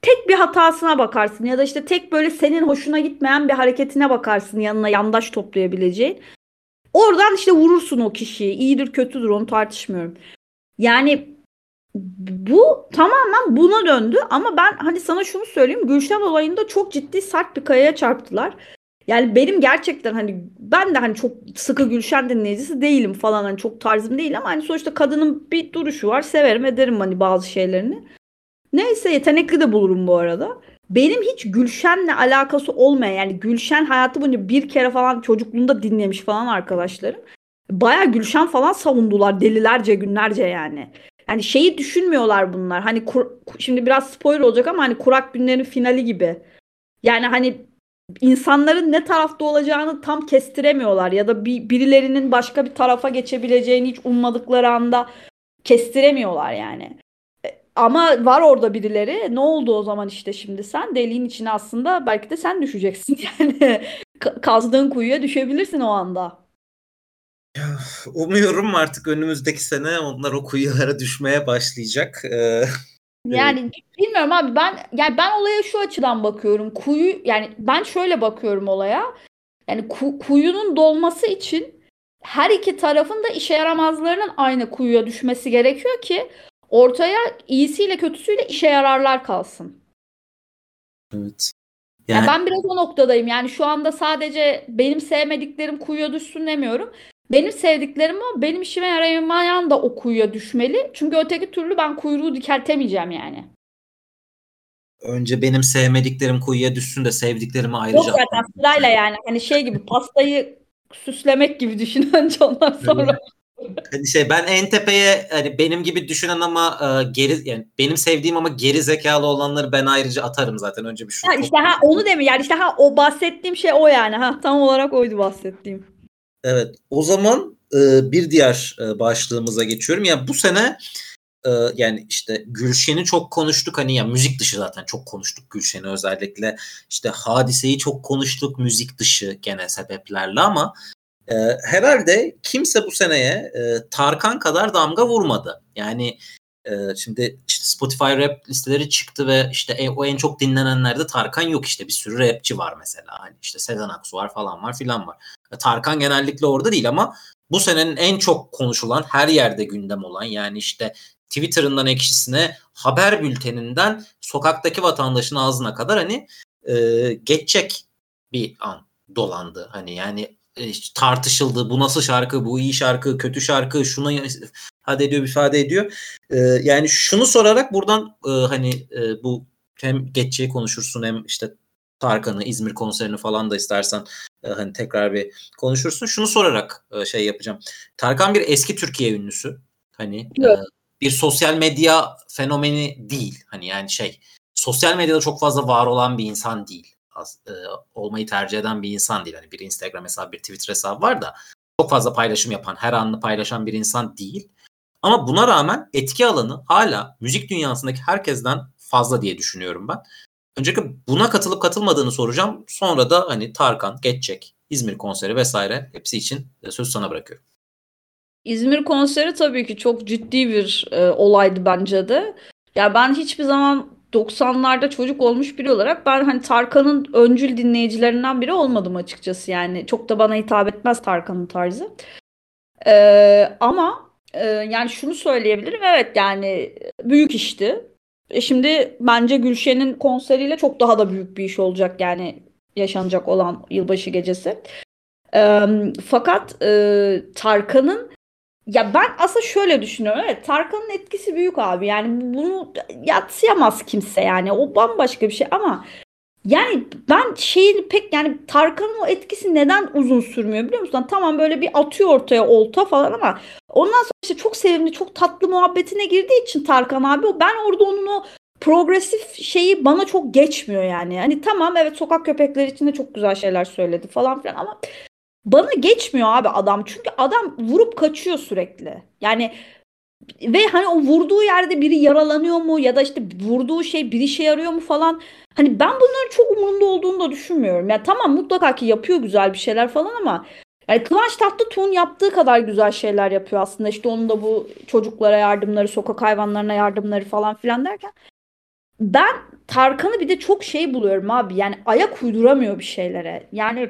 Tek bir hatasına bakarsın ya da işte tek böyle senin hoşuna gitmeyen bir hareketine bakarsın yanına yandaş toplayabileceğin. Oradan işte vurursun o kişiyi. İyidir kötüdür onu tartışmıyorum. Yani bu tamamen buna döndü ama ben hani sana şunu söyleyeyim Gülşen olayında çok ciddi sert bir kayaya çarptılar. Yani benim gerçekten hani ben de hani çok sıkı Gülşen dinleyicisi değilim falan hani çok tarzım değil ama hani sonuçta kadının bir duruşu var severim ederim hani bazı şeylerini. Neyse yetenekli de bulurum bu arada. Benim hiç Gülşen'le alakası olmayan yani Gülşen hayatı boyunca bir kere falan çocukluğunda dinlemiş falan arkadaşlarım. Baya Gülşen falan savundular delilerce günlerce yani. Yani şeyi düşünmüyorlar bunlar. Hani kur, şimdi biraz spoiler olacak ama hani kurak günlerin finali gibi. Yani hani insanların ne tarafta olacağını tam kestiremiyorlar ya da bir, birilerinin başka bir tarafa geçebileceğini hiç ummadıkları anda kestiremiyorlar yani. Ama var orada birileri. Ne oldu o zaman işte şimdi sen deliğin içine aslında belki de sen düşeceksin yani. Kazdığın kuyuya düşebilirsin o anda. Ya, umuyorum artık önümüzdeki sene onlar o kuyulara düşmeye başlayacak. Ee, yani bilmiyorum abi ben yani ben olaya şu açıdan bakıyorum. Kuyu yani ben şöyle bakıyorum olaya. Yani ku, kuyunun dolması için her iki tarafın da işe yaramazlarının aynı kuyuya düşmesi gerekiyor ki ortaya iyisiyle kötüsüyle işe yararlar kalsın. Evet. Yani... yani ben biraz o noktadayım. Yani şu anda sadece benim sevmediklerim kuyuya düşsün demiyorum. Benim sevdiklerim o. Benim işime yarayamayan da o kuyuya düşmeli. Çünkü öteki türlü ben kuyruğu dikeltemeyeceğim yani. Önce benim sevmediklerim kuyuya düşsün de sevdiklerimi ayrıca... Yok zaten sırayla yani. Hani şey gibi pastayı süslemek gibi düşün önce ondan sonra. Hani şey ben en tepeye hani benim gibi düşünen ama e, geri yani benim sevdiğim ama geri zekalı olanları ben ayrıca atarım zaten önce bir şu. Ha işte ha onu demi yani işte ha o bahsettiğim şey o yani ha tam olarak oydu bahsettiğim. Evet. O zaman e, bir diğer e, başlığımıza geçiyorum. Yani bu sene e, yani işte Gülşen'i çok konuştuk. Hani ya müzik dışı zaten çok konuştuk Gülşen'i özellikle. İşte hadiseyi çok konuştuk müzik dışı gene sebeplerle ama e, herhalde kimse bu seneye e, Tarkan kadar damga vurmadı. Yani e, şimdi işte Spotify rap listeleri çıktı ve işte e, o en çok dinlenenlerde Tarkan yok işte bir sürü rapçi var mesela. Hani işte Sezen Aksu var falan var filan var. E, Tarkan genellikle orada değil ama bu senenin en çok konuşulan her yerde gündem olan yani işte Twitter'ından ekşisine haber bülteninden sokaktaki vatandaşın ağzına kadar hani e, geçecek bir an dolandı. Hani yani tartışıldı. Bu nasıl şarkı, bu iyi şarkı, kötü şarkı, şuna ifade ediyor, ifade ediyor. E, yani şunu sorarak buradan e, hani e, bu hem geçeceği konuşursun hem işte Tarkan'ı, İzmir konserini falan da istersen e, hani tekrar bir konuşursun. Şunu sorarak e, şey yapacağım. Tarkan bir eski Türkiye ünlüsü. Hani e, bir sosyal medya fenomeni değil. Hani yani şey sosyal medyada çok fazla var olan bir insan değil. Az, e, olmayı tercih eden bir insan değil. Hani bir Instagram hesabı, bir Twitter hesabı var da çok fazla paylaşım yapan, her anını paylaşan bir insan değil. Ama buna rağmen etki alanı hala müzik dünyasındaki herkesten fazla diye düşünüyorum ben. Öncelikle buna katılıp katılmadığını soracağım. Sonra da hani Tarkan, Geçecek, İzmir konseri vesaire hepsi için söz sana bırakıyorum. İzmir konseri tabii ki çok ciddi bir e, olaydı bence de. Ya ben hiçbir zaman 90'larda çocuk olmuş biri olarak ben hani Tarkan'ın öncül dinleyicilerinden biri olmadım açıkçası. Yani çok da bana hitap etmez Tarkan'ın tarzı. Ee, ama e, yani şunu söyleyebilirim. Evet yani büyük işti. E şimdi bence Gülşen'in konseriyle çok daha da büyük bir iş olacak yani yaşanacak olan yılbaşı gecesi. E, fakat e, Tarkan'ın ya ben aslında şöyle düşünüyorum. Evet Tarkan'ın etkisi büyük abi. Yani bunu yatsıyamaz kimse yani. O bambaşka bir şey ama yani ben şeyin pek yani Tarkan'ın o etkisi neden uzun sürmüyor biliyor musun? Tamam böyle bir atıyor ortaya olta falan ama ondan sonra işte çok sevimli, çok tatlı muhabbetine girdiği için Tarkan abi ben orada onun o progresif şeyi bana çok geçmiyor yani. Hani tamam evet sokak köpekleri için de çok güzel şeyler söyledi falan filan ama bana geçmiyor abi adam. Çünkü adam vurup kaçıyor sürekli. Yani ve hani o vurduğu yerde biri yaralanıyor mu ya da işte vurduğu şey bir işe yarıyor mu falan. Hani ben bunların çok umurumda olduğunu da düşünmüyorum. Ya yani tamam mutlaka ki yapıyor güzel bir şeyler falan ama yani Kıvanç Tatlıtuğ'un yaptığı kadar güzel şeyler yapıyor aslında. İşte onun da bu çocuklara yardımları, sokak hayvanlarına yardımları falan filan derken ben Tarkan'ı bir de çok şey buluyorum abi. Yani ayak uyduramıyor bir şeylere. Yani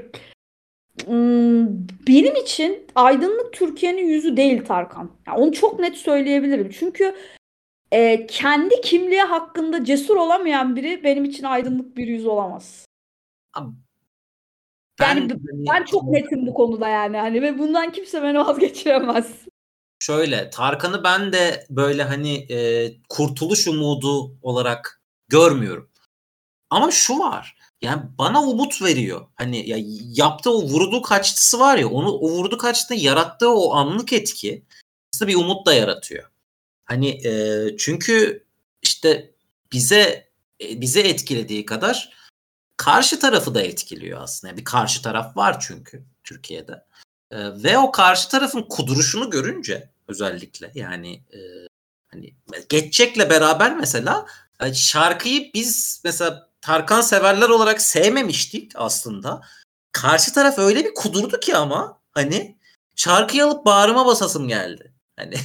benim için aydınlık Türkiye'nin yüzü değil Tarkan. Yani onu çok net söyleyebilirim. Çünkü e, kendi kimliği hakkında cesur olamayan biri benim için aydınlık bir yüz olamaz. ben, yani ben çok netim bu konuda yani. Hani ve bundan kimse beni vazgeçiremez. Şöyle Tarkan'ı ben de böyle hani e, kurtuluş umudu olarak görmüyorum. Ama şu var yani bana umut veriyor. Hani ya yaptığı o vurdu kaçtısı var ya onu o vurdu kaçtığında yarattığı o anlık etki aslında bir umut da yaratıyor. Hani e, çünkü işte bize e, bize etkilediği kadar karşı tarafı da etkiliyor aslında. Yani bir karşı taraf var çünkü Türkiye'de. E, ve o karşı tarafın kuduruşunu görünce özellikle yani e, hani geçecekle beraber mesela şarkıyı biz mesela Tarkan severler olarak sevmemiştik aslında. Karşı taraf öyle bir kudurdu ki ama hani şarkıyı alıp bağrıma basasım geldi. Hani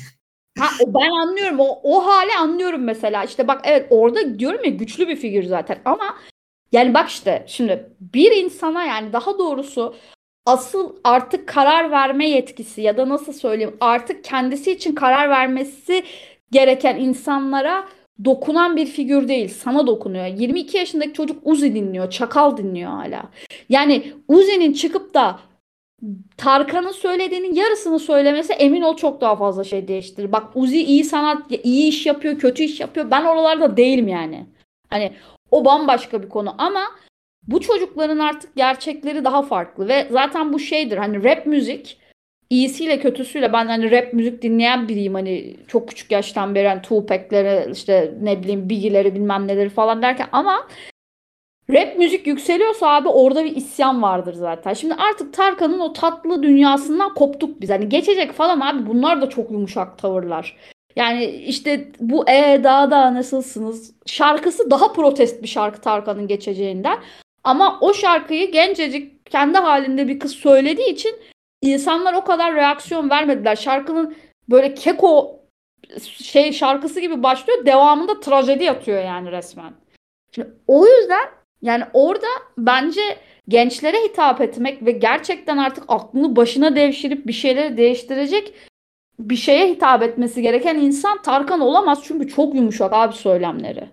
Ha, ben anlıyorum. O, o hali anlıyorum mesela. İşte bak evet orada diyorum ya güçlü bir figür zaten ama yani bak işte şimdi bir insana yani daha doğrusu asıl artık karar verme yetkisi ya da nasıl söyleyeyim artık kendisi için karar vermesi gereken insanlara dokunan bir figür değil. Sana dokunuyor. 22 yaşındaki çocuk Uzi dinliyor. Çakal dinliyor hala. Yani Uzi'nin çıkıp da Tarkan'ın söylediğinin yarısını söylemesi emin ol çok daha fazla şey değiştirir. Bak Uzi iyi sanat, iyi iş yapıyor, kötü iş yapıyor. Ben oralarda değilim yani. Hani o bambaşka bir konu ama bu çocukların artık gerçekleri daha farklı ve zaten bu şeydir. Hani rap müzik iyisiyle kötüsüyle ben hani rap müzik dinleyen biriyim hani çok küçük yaştan beri hani Tupac'leri işte ne bileyim Biggie'leri bilmem neleri falan derken ama rap müzik yükseliyorsa abi orada bir isyan vardır zaten. Şimdi artık Tarkan'ın o tatlı dünyasından koptuk biz. Hani geçecek falan abi bunlar da çok yumuşak tavırlar. Yani işte bu e daha da nasılsınız şarkısı daha protest bir şarkı Tarkan'ın geçeceğinden. Ama o şarkıyı gencecik kendi halinde bir kız söylediği için insanlar o kadar reaksiyon vermediler. Şarkının böyle keko şey şarkısı gibi başlıyor. Devamında trajedi yatıyor yani resmen. Şimdi o yüzden yani orada bence gençlere hitap etmek ve gerçekten artık aklını başına devşirip bir şeyleri değiştirecek bir şeye hitap etmesi gereken insan Tarkan olamaz. Çünkü çok yumuşak abi söylemleri.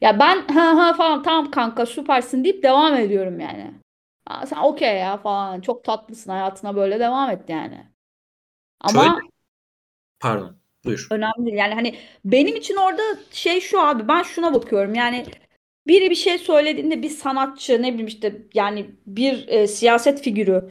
Ya ben ha ha falan tamam kanka süpersin deyip devam ediyorum yani. Ha, sen okey ya falan çok tatlısın hayatına böyle devam et yani. Ama Şöyle, pardon buyur. önemli değil. Yani hani benim için orada şey şu abi ben şuna bakıyorum yani biri bir şey söylediğinde bir sanatçı ne bileyim işte yani bir e, siyaset figürü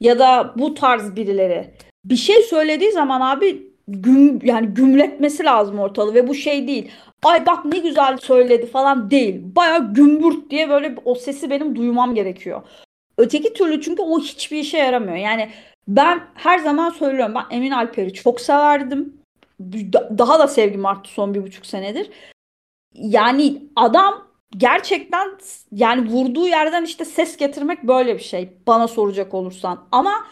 ya da bu tarz birileri bir şey söylediği zaman abi güm, yani gümletmesi lazım ortalığı ve bu şey değil. Ay bak ne güzel söyledi falan değil. Baya gümbürt diye böyle o sesi benim duymam gerekiyor. Öteki türlü çünkü o hiçbir işe yaramıyor. Yani ben her zaman söylüyorum ben Emin Alper'i çok severdim. Daha da sevgim arttı son bir buçuk senedir. Yani adam gerçekten yani vurduğu yerden işte ses getirmek böyle bir şey bana soracak olursan. Ama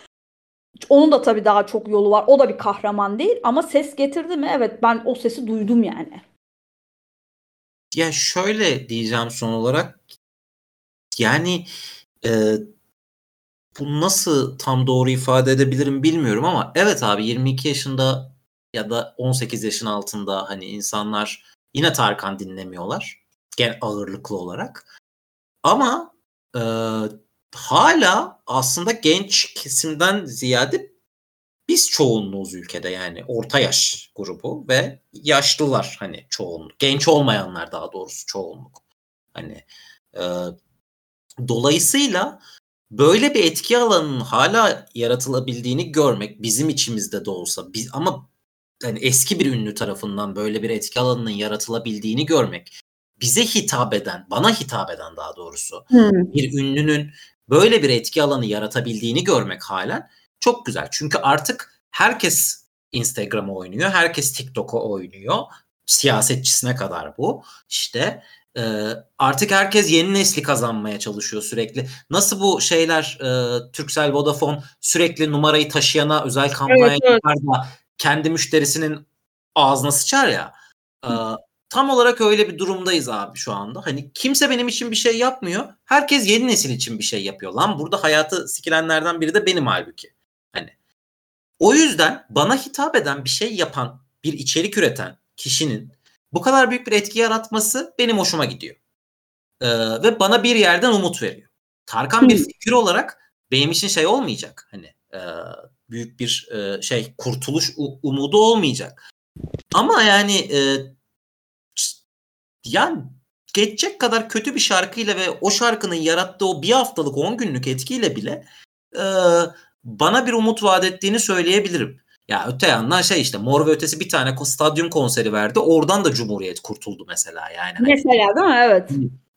onun da tabii daha çok yolu var. O da bir kahraman değil ama ses getirdi mi? Evet ben o sesi duydum yani. Ya şöyle diyeceğim son olarak. Yani e, bu nasıl tam doğru ifade edebilirim bilmiyorum ama evet abi 22 yaşında ya da 18 yaşın altında hani insanlar yine Tarkan dinlemiyorlar. Gen ağırlıklı olarak. Ama e, hala aslında genç kesimden ziyade biz çoğunluğuz ülkede yani orta yaş grubu ve yaşlılar hani çoğunluk. Genç olmayanlar daha doğrusu çoğunluk. Hani e, dolayısıyla böyle bir etki alanının hala yaratılabildiğini görmek bizim içimizde de olsa biz ama yani eski bir ünlü tarafından böyle bir etki alanının yaratılabildiğini görmek bize hitap eden, bana hitap eden daha doğrusu hmm. bir ünlünün böyle bir etki alanı yaratabildiğini görmek halen çok güzel. Çünkü artık herkes Instagram'a oynuyor, herkes TikTok'a oynuyor. Siyasetçisine kadar bu. İşte e, artık herkes yeni nesli kazanmaya çalışıyor sürekli. Nasıl bu şeyler e, Turkcell, Vodafone sürekli numarayı taşıyana özel kampanya evet, evet. da kendi müşterisinin ağzına sıçar ya. E, tam olarak öyle bir durumdayız abi şu anda. Hani kimse benim için bir şey yapmıyor. Herkes yeni nesil için bir şey yapıyor. Lan burada hayatı sikilenlerden biri de benim halbuki. Hani o yüzden bana hitap eden bir şey yapan, bir içerik üreten kişinin bu kadar büyük bir etki yaratması benim hoşuma gidiyor. Ee, ve bana bir yerden umut veriyor. Tarkan bir figür olarak benim için şey olmayacak. Hani e, büyük bir e, şey kurtuluş umudu olmayacak. Ama yani e, yani geçecek kadar kötü bir şarkıyla ve o şarkının yarattığı o bir haftalık 10 günlük etkiyle bile e, bana bir umut vaat ettiğini söyleyebilirim. Ya öte yandan şey işte Mor ve Ötesi bir tane stadyum konseri verdi. Oradan da Cumhuriyet kurtuldu mesela yani. Hani mesela değil mi? Evet.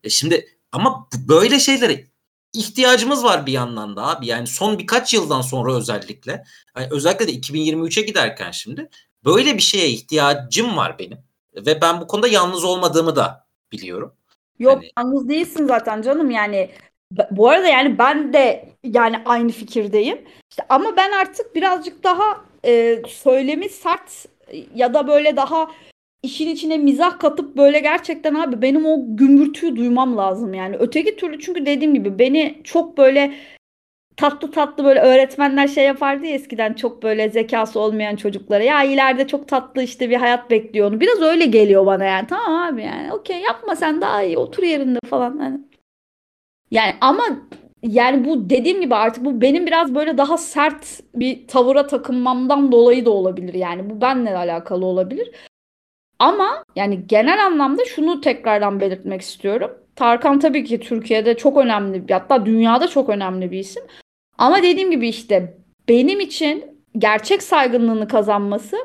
E şimdi ama böyle şeylere ihtiyacımız var bir yandan da abi. Yani son birkaç yıldan sonra özellikle yani özellikle de 2023'e giderken şimdi böyle bir şeye ihtiyacım var benim. Ve ben bu konuda yalnız olmadığımı da biliyorum. Yok hani... yalnız değilsin zaten canım yani. Bu arada yani ben de yani aynı fikirdeyim. İşte ama ben artık birazcık daha e, söylemi sert ya da böyle daha işin içine mizah katıp böyle gerçekten abi benim o gümbürtüyü duymam lazım yani. Öteki türlü çünkü dediğim gibi beni çok böyle tatlı tatlı böyle öğretmenler şey yapardı ya eskiden çok böyle zekası olmayan çocuklara. Ya ileride çok tatlı işte bir hayat bekliyor onu. Biraz öyle geliyor bana yani. Tamam abi yani okey yapma sen daha iyi otur yerinde falan. Yani, yani ama yani bu dediğim gibi artık bu benim biraz böyle daha sert bir tavıra takınmamdan dolayı da olabilir. Yani bu benle alakalı olabilir. Ama yani genel anlamda şunu tekrardan belirtmek istiyorum. Tarkan tabii ki Türkiye'de çok önemli, hatta dünyada çok önemli bir isim. Ama dediğim gibi işte benim için gerçek saygınlığını kazanması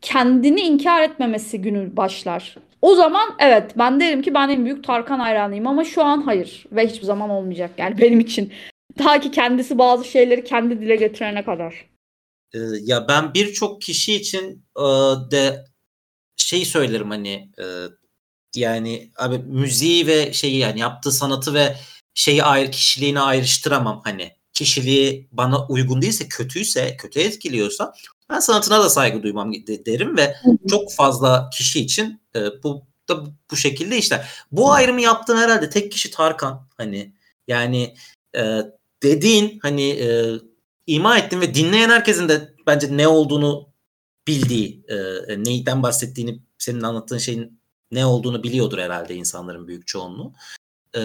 kendini inkar etmemesi günü başlar. O zaman evet ben derim ki ben en büyük Tarkan hayranıyım ama şu an hayır ve hiçbir zaman olmayacak yani benim için. Ta ki kendisi bazı şeyleri kendi dile getirene kadar. Ee, ya ben birçok kişi için e, de şey söylerim hani e, yani abi müziği ve şeyi yani yaptığı sanatı ve şeyi ayrı kişiliğini ayrıştıramam hani kişiliği bana uygun değilse kötüyse kötü etkiliyorsa Ben sanatına da saygı duymam derim ve çok fazla kişi için e, bu da bu şekilde işte. Bu ayrımı yaptığım herhalde tek kişi Tarkan. Hani yani e, dediğin hani e, ima ettim ve dinleyen herkesin de bence ne olduğunu bildiği, e, neyden bahsettiğini, senin anlattığın şeyin ne olduğunu biliyordur herhalde insanların büyük çoğunluğu. E,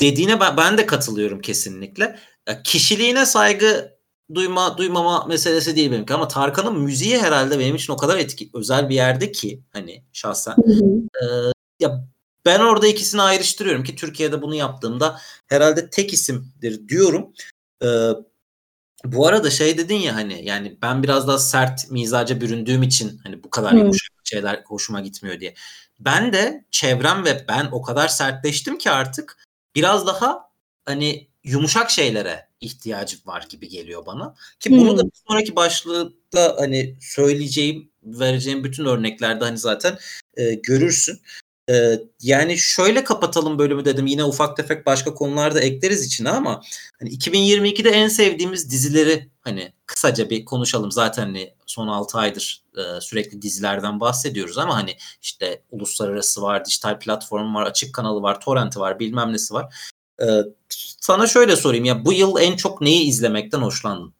dediğine ben, ben de katılıyorum kesinlikle. E, kişiliğine saygı duyma duymama meselesi değil benimki ama Tarkan'ın müziği herhalde benim için o kadar etki özel bir yerde ki hani şahsen. Hı hı. E, ya ben orada ikisini ayrıştırıyorum ki Türkiye'de bunu yaptığımda herhalde tek isimdir diyorum. E, bu arada şey dedin ya hani yani ben biraz daha sert mizaca büründüğüm için hani bu kadar yumuşak şeyler hoşuma gitmiyor diye. Ben de çevrem ve ben o kadar sertleştim ki artık biraz daha hani yumuşak şeylere ihtiyacı var gibi geliyor bana. Ki bunu da bir sonraki başlıkta hani söyleyeceğim, vereceğim bütün örneklerde hani zaten e, görürsün. Ee, yani şöyle kapatalım bölümü dedim. Yine ufak tefek başka konularda ekleriz içine ama hani 2022'de en sevdiğimiz dizileri hani kısaca bir konuşalım. Zaten hani son 6 aydır e, sürekli dizilerden bahsediyoruz ama hani işte uluslararası var, dijital platform var, açık kanalı var, torrenti var, bilmem nesi var. Ee, sana şöyle sorayım ya bu yıl en çok neyi izlemekten hoşlandın?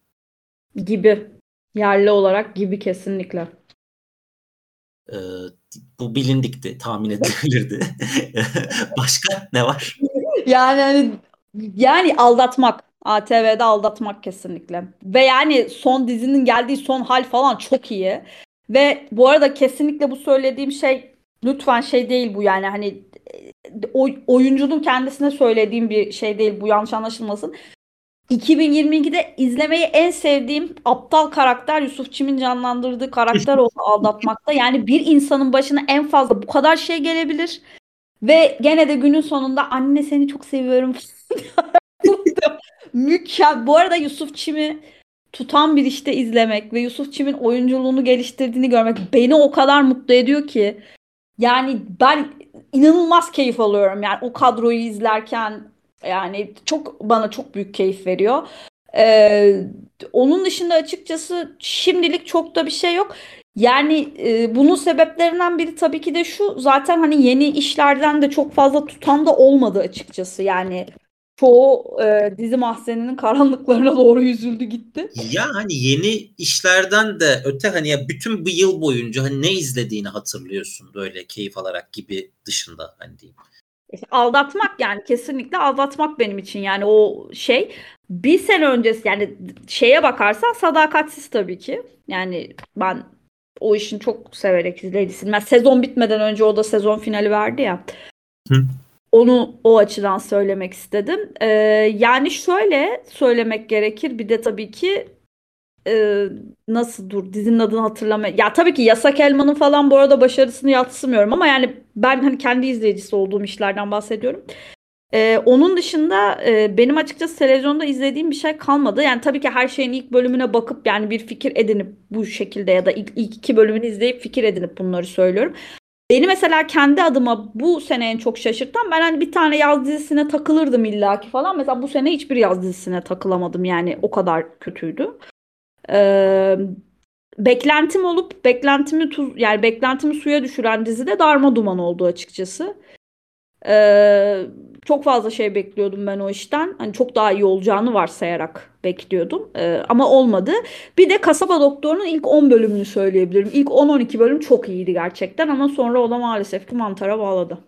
Gibi. Yerli olarak gibi kesinlikle. Ee, bu bilindikti, tahmin edilebilirdi. Başka ne var? Yani hani yani aldatmak. ATV'de aldatmak kesinlikle. Ve yani son dizinin geldiği son hal falan çok iyi. Ve bu arada kesinlikle bu söylediğim şey lütfen şey değil bu yani hani oyuncunun kendisine söylediğim bir şey değil bu yanlış anlaşılmasın. 2022'de izlemeyi en sevdiğim aptal karakter Yusuf Çim'in canlandırdığı karakter oldu aldatmakta. Yani bir insanın başına en fazla bu kadar şey gelebilir. Ve gene de günün sonunda anne seni çok seviyorum. Mükemmel. Bu arada Yusuf Çim'i tutan bir işte izlemek ve Yusuf Çim'in oyunculuğunu geliştirdiğini görmek beni o kadar mutlu ediyor ki. Yani ben inanılmaz keyif alıyorum. Yani o kadroyu izlerken yani çok bana çok büyük keyif veriyor. Ee, onun dışında açıkçası şimdilik çok da bir şey yok. Yani e, bunun sebeplerinden biri tabii ki de şu zaten hani yeni işlerden de çok fazla tutan da olmadı açıkçası. Yani çoğu e, dizi mahzeninin karanlıklarına doğru yüzüldü gitti. Ya hani yeni işlerden de öte hani ya bütün bu yıl boyunca hani ne izlediğini hatırlıyorsun böyle keyif alarak gibi dışında hani diyeyim aldatmak yani kesinlikle aldatmak benim için yani o şey bir sene öncesi yani şeye bakarsan sadakatsiz tabii ki yani ben o işin çok severek izledisin. Ben sezon bitmeden önce o da sezon finali verdi ya. Hı. Onu o açıdan söylemek istedim. Ee, yani şöyle söylemek gerekir. Bir de tabii ki e, nasıl dur dizinin adını hatırlamaya. Ya tabii ki Yasak Elman'ın falan bu arada başarısını yatsımıyorum ama yani ben hani kendi izleyicisi olduğum işlerden bahsediyorum. Ee, onun dışında e, benim açıkçası televizyonda izlediğim bir şey kalmadı. Yani tabii ki her şeyin ilk bölümüne bakıp yani bir fikir edinip bu şekilde ya da ilk, ilk iki bölümünü izleyip fikir edinip bunları söylüyorum. Beni mesela kendi adıma bu sene en çok şaşırtan ben hani bir tane yaz dizisine takılırdım illaki falan. Mesela bu sene hiçbir yaz dizisine takılamadım yani o kadar kötüydü. Ee, beklentim olup beklentimi tuz yani beklentimi suya düşüren dizide Darma Duman oldu açıkçası. Ee, çok fazla şey bekliyordum ben o işten. Hani çok daha iyi olacağını varsayarak bekliyordum. Ee, ama olmadı. Bir de Kasaba Doktoru'nun ilk 10 bölümünü söyleyebilirim. İlk 10-12 bölüm çok iyiydi gerçekten ama sonra o da maalesef ki mantara bağladı.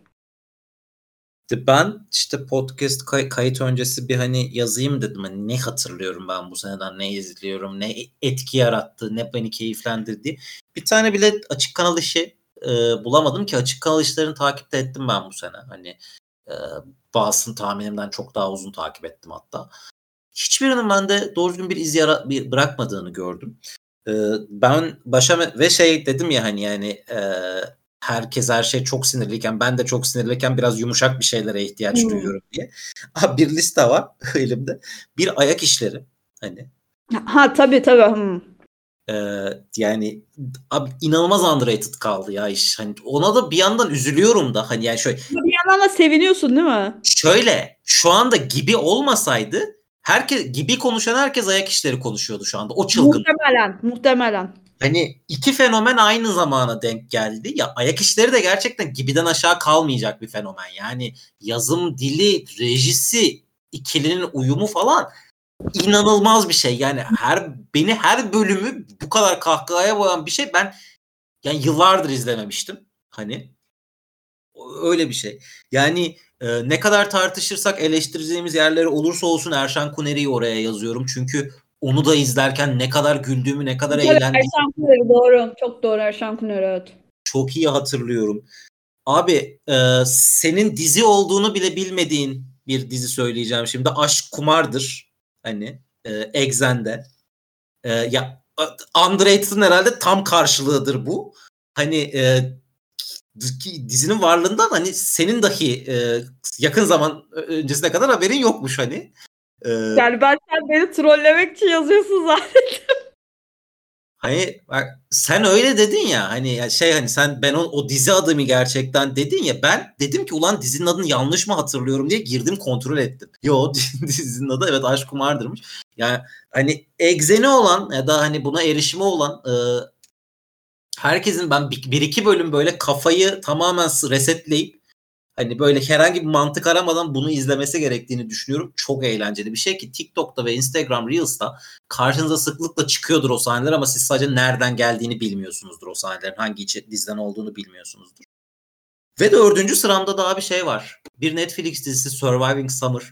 Ben işte podcast kay- kayıt öncesi bir hani yazayım dedim. Hani ne hatırlıyorum ben bu seneden ne izliyorum ne etki yarattı ne beni keyiflendirdi. Bir tane bile açık kanal işi e, bulamadım ki açık kanal işlerini takip de ettim ben bu sene. Hani e, bazısını tahminimden çok daha uzun takip ettim hatta. Hiçbirinin bende doğru düzgün bir iz yara- bir bırakmadığını gördüm. E, ben başa ve şey dedim ya hani yani e, herkes her şey çok sinirliyken ben de çok sinirliyken biraz yumuşak bir şeylere ihtiyaç hmm. duyuyorum diye. Abi bir liste var elimde. Bir ayak işleri hani. Ha tabii tabii. Hmm. Ee, yani abi inanılmaz underrated kaldı ya iş. Hani ona da bir yandan üzülüyorum da hani yani şöyle. Bir yandan da seviniyorsun değil mi? Şöyle şu anda gibi olmasaydı herkes gibi konuşan herkes ayak işleri konuşuyordu şu anda. O çılgın. Muhtemelen, muhtemelen. Hani iki fenomen aynı zamana denk geldi. Ya ayak işleri de gerçekten gibiden aşağı kalmayacak bir fenomen. Yani yazım dili, rejisi, ikilinin uyumu falan inanılmaz bir şey. Yani her beni her bölümü bu kadar kahkahaya boyan bir şey ben yani yıllardır izlememiştim. Hani öyle bir şey. Yani e, ne kadar tartışırsak eleştireceğimiz yerleri olursa olsun Erşan Kuneri'yi oraya yazıyorum. Çünkü onu da izlerken ne kadar güldüğümü, ne kadar evet, eğlendiğimi. Erşan Kuneri doğru. Çok doğru Erşan Kuneri evet. Çok iyi hatırlıyorum. Abi e, senin dizi olduğunu bile bilmediğin bir dizi söyleyeceğim şimdi. Aşk Kumar'dır. Hani e, Exen'de. E, ya Underrated'ın herhalde tam karşılığıdır bu. Hani e, dizinin varlığından hani senin dahi e, yakın zaman öncesine kadar haberin yokmuş hani. Ee, yani ben sen beni trollemek için yazıyorsun zaten. Hani bak, sen öyle dedin ya hani şey hani sen ben o, o dizi adımı gerçekten dedin ya ben dedim ki ulan dizinin adını yanlış mı hatırlıyorum diye girdim kontrol ettim. Yo dizinin adı evet Aşk Kumar'dırmış. Yani hani egzeni olan ya da hani buna erişimi olan e, herkesin ben bir, bir iki bölüm böyle kafayı tamamen resetleyip hani böyle herhangi bir mantık aramadan bunu izlemesi gerektiğini düşünüyorum. Çok eğlenceli bir şey ki TikTok'ta ve Instagram Reels'ta karşınıza sıklıkla çıkıyordur o sahneler ama siz sadece nereden geldiğini bilmiyorsunuzdur o sahnelerin. Hangi diziden olduğunu bilmiyorsunuzdur. Ve dördüncü sıramda daha bir şey var. Bir Netflix dizisi Surviving Summer.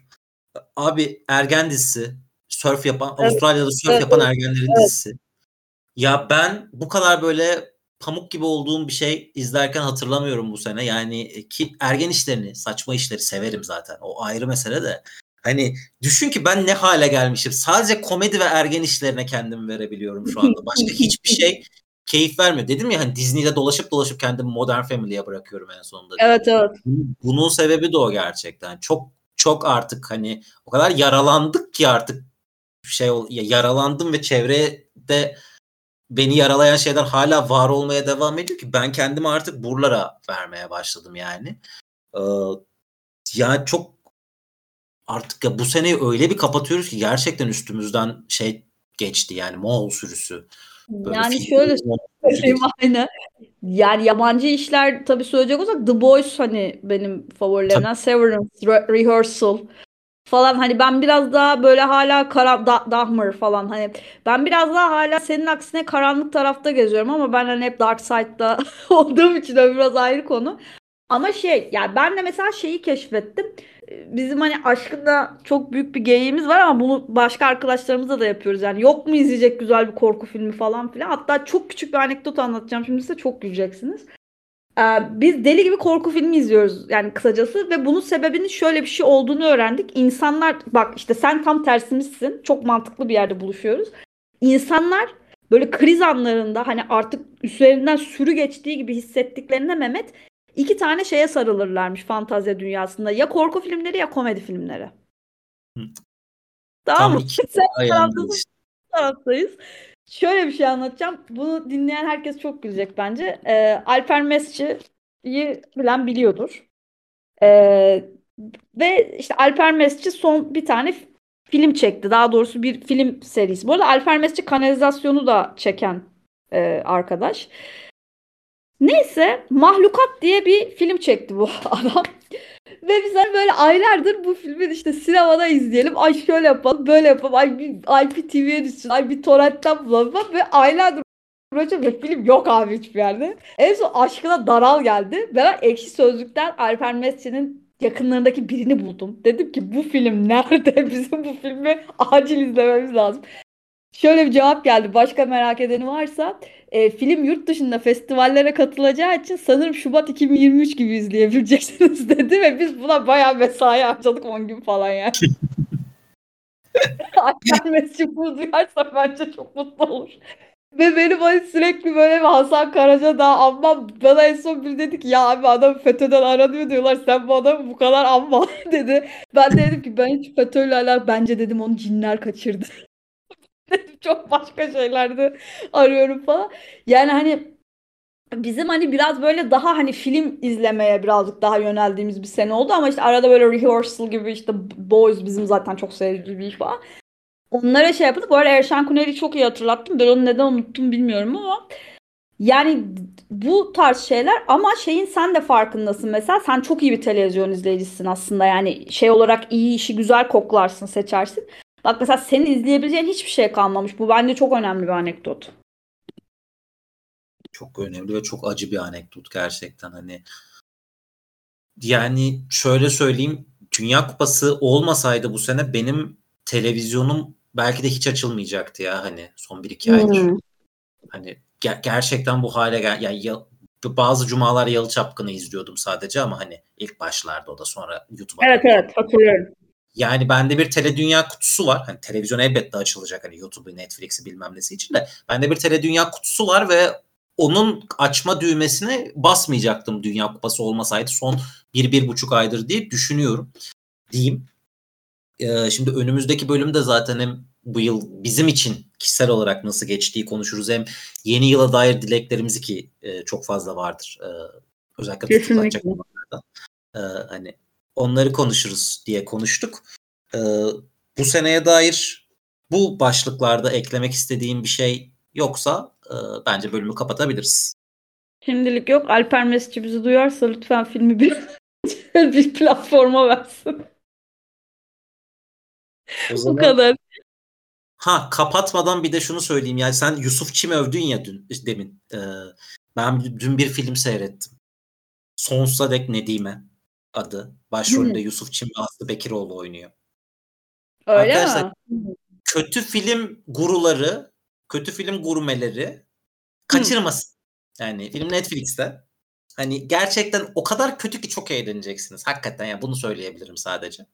Abi ergen dizisi. Surf yapan, evet. Avustralya'da surf evet. yapan ergenlerin evet. dizisi. Ya ben bu kadar böyle pamuk gibi olduğum bir şey izlerken hatırlamıyorum bu sene. Yani e, ki ergen işlerini, saçma işleri severim zaten. O ayrı mesele de. Hani düşün ki ben ne hale gelmişim. Sadece komedi ve ergen işlerine kendimi verebiliyorum şu anda. Başka hiçbir şey keyif vermiyor. Dedim ya hani Disney'de dolaşıp dolaşıp kendimi Modern Family'ye bırakıyorum en sonunda. Evet evet. Bunun sebebi de o gerçekten. Çok çok artık hani o kadar yaralandık ki artık şey yaralandım ve çevrede beni yaralayan şeyler hala var olmaya devam ediyor ki ben kendimi artık buralara vermeye başladım yani. Ee, yani çok artık ya bu seneyi öyle bir kapatıyoruz ki gerçekten üstümüzden şey geçti yani Moğol sürüsü. Böyle yani şöyle söyleyeyim aynı. Yani yabancı işler tabii söyleyecek olsak The Boys hani benim favorilerimden. Severance, Re- Rehearsal falan hani ben biraz daha böyle hala kara da, Dahmer falan hani ben biraz daha hala senin aksine karanlık tarafta geziyorum ama ben hani hep Dark Side'da olduğum için o biraz ayrı konu. Ama şey yani ben de mesela şeyi keşfettim. Bizim hani aşkında çok büyük bir geyiğimiz var ama bunu başka arkadaşlarımızla da yapıyoruz. Yani yok mu izleyecek güzel bir korku filmi falan filan. Hatta çok küçük bir anekdot anlatacağım şimdi size çok güleceksiniz. Ee, biz deli gibi korku filmi izliyoruz yani kısacası ve bunun sebebinin şöyle bir şey olduğunu öğrendik. İnsanlar bak işte sen tam tersimizsin. Çok mantıklı bir yerde buluşuyoruz. İnsanlar böyle kriz anlarında hani artık üstlerinden sürü geçtiği gibi hissettiklerinde Mehmet iki tane şeye sarılırlarmış fantazya dünyasında. Ya korku filmleri ya komedi filmleri. Hı. Tamam mı? Sen taraftayız. Şöyle bir şey anlatacağım. Bunu dinleyen herkes çok gülecek bence. Ee, Alper Mesci'yi bilen biliyordur. Ee, ve işte Alper Mesci son bir tane film çekti. Daha doğrusu bir film serisi. Bu arada Alper Mesci kanalizasyonu da çeken e, arkadaş. Neyse Mahlukat diye bir film çekti bu adam. Ve biz hani böyle aylardır bu filmi işte sinemada izleyelim. Ay şöyle yapalım, böyle yapalım. Ay bir IPTV'ye düşsün. Ay bir torrentten bulalım. Ve aylardır uğraşıyorum ve film yok abi hiçbir yerde. En son aşkına daral geldi. Ben ekşi sözlükten Alper Mesci'nin yakınlarındaki birini buldum. Dedim ki bu film nerede? Bizim bu filmi acil izlememiz lazım. Şöyle bir cevap geldi. Başka merak edeni varsa e, film yurt dışında festivallere katılacağı için sanırım Şubat 2023 gibi izleyebileceksiniz dedi ve biz buna bayağı mesai harcadık 10 gün falan yani. Ayten Mescid bunu duyarsa bence çok mutlu olur. Ve benim hani sürekli böyle bir Hasan Karaca daha amma bana en son bir dedi ki ya abi adam FETÖ'den aranıyor diyorlar sen bu adamı bu kadar amma dedi. Ben de dedim ki ben hiç FETÖ'yle alakalı bence dedim onu cinler kaçırdı. çok başka şeylerde arıyorum falan. Yani hani bizim hani biraz böyle daha hani film izlemeye birazcık daha yöneldiğimiz bir sene oldu ama işte arada böyle rehearsal gibi işte Boys bizim zaten çok sevdiğimiz bir iş falan. Onlara şey yapıldı. Bu arada Erşan Kuneri'yi çok iyi hatırlattım. Ben onu neden unuttum bilmiyorum ama yani bu tarz şeyler ama şeyin sen de farkındasın mesela sen çok iyi bir televizyon izleyicisin aslında yani şey olarak iyi işi güzel koklarsın seçersin. Bak mesela senin izleyebileceğin hiçbir şey kalmamış. Bu bence çok önemli bir anekdot. Çok önemli ve çok acı bir anekdot gerçekten hani. Yani şöyle söyleyeyim Dünya Kupası olmasaydı bu sene benim televizyonum belki de hiç açılmayacaktı ya hani son 1-2 aydır. Hmm. Hani ger- gerçekten bu hale gel yani ya, bazı cumalar Yalı Çapkın'ı izliyordum sadece ama hani ilk başlarda o da sonra YouTube'a. Evet evet hatırlıyorum. Yani bende bir tele dünya kutusu var. Hani televizyon elbette açılacak hani YouTube'u, Netflix'i bilmem nesi için de. Bende bir tele dünya kutusu var ve onun açma düğmesine basmayacaktım Dünya Kupası olmasaydı son bir, bir buçuk aydır diye düşünüyorum. Diyeyim. Ee, şimdi önümüzdeki bölümde zaten hem bu yıl bizim için kişisel olarak nasıl geçtiği konuşuruz. Hem yeni yıla dair dileklerimizi ki e, çok fazla vardır. E, özellikle tutulacak e, hani onları konuşuruz diye konuştuk. E, bu seneye dair bu başlıklarda eklemek istediğim bir şey yoksa e, bence bölümü kapatabiliriz. Şimdilik yok. Alper Mesci bizi duyarsa lütfen filmi bir, bir platforma versin. O zaman, Bu kadar. Ha kapatmadan bir de şunu söyleyeyim. Yani sen Yusuf Çim övdün ya dün demin. Ee, ben dün bir film seyrettim. Sonsuza dek Nedime adı. Başrolde. Yusuf Çim ve Aslı Bekiroğlu oynuyor. Öyle Arkadaşlar, mi? Kötü film guruları, kötü film gurmeleri kaçırmasın. Hmm. Yani film Netflix'te. Hani gerçekten o kadar kötü ki çok eğleneceksiniz. Hakikaten yani bunu söyleyebilirim sadece.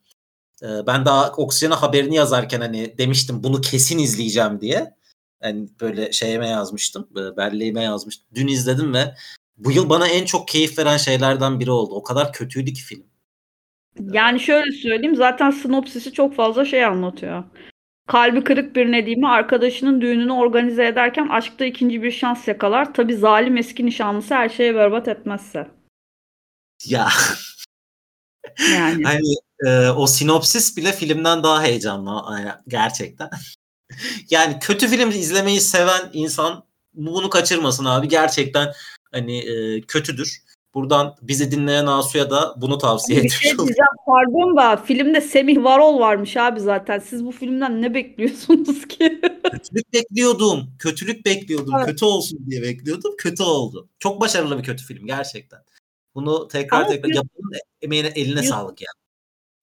Ee, ben daha Oksijene haberini yazarken hani demiştim bunu kesin izleyeceğim diye. Yani böyle şeyime yazmıştım. Belleğime yazmıştım. Dün izledim ve bu yıl bana en çok keyif veren şeylerden biri oldu. O kadar kötüydü ki film. Yani şöyle söyleyeyim zaten sinopsisi çok fazla şey anlatıyor. Kalbi kırık bir Nedim'i arkadaşının düğününü organize ederken aşkta ikinci bir şans yakalar. Tabi zalim eski nişanlısı her şeye berbat etmezse. Ya. Yani. hani e, o sinopsis bile filmden daha heyecanlı gerçekten. yani kötü film izlemeyi seven insan bunu kaçırmasın abi. Gerçekten hani e, kötüdür. Buradan bizi dinleyen Asu'ya da bunu tavsiye ediyorum. Bir şey diyeceğim pardon da filmde Semih Varol varmış abi zaten. Siz bu filmden ne bekliyorsunuz ki? Kötülük bekliyordum. Kötülük bekliyordum. Evet. Kötü olsun diye bekliyordum. Kötü oldu. Çok başarılı bir kötü film gerçekten. Bunu tekrar Ama tekrar yapın. Emeğine eline Yusuf, sağlık yani.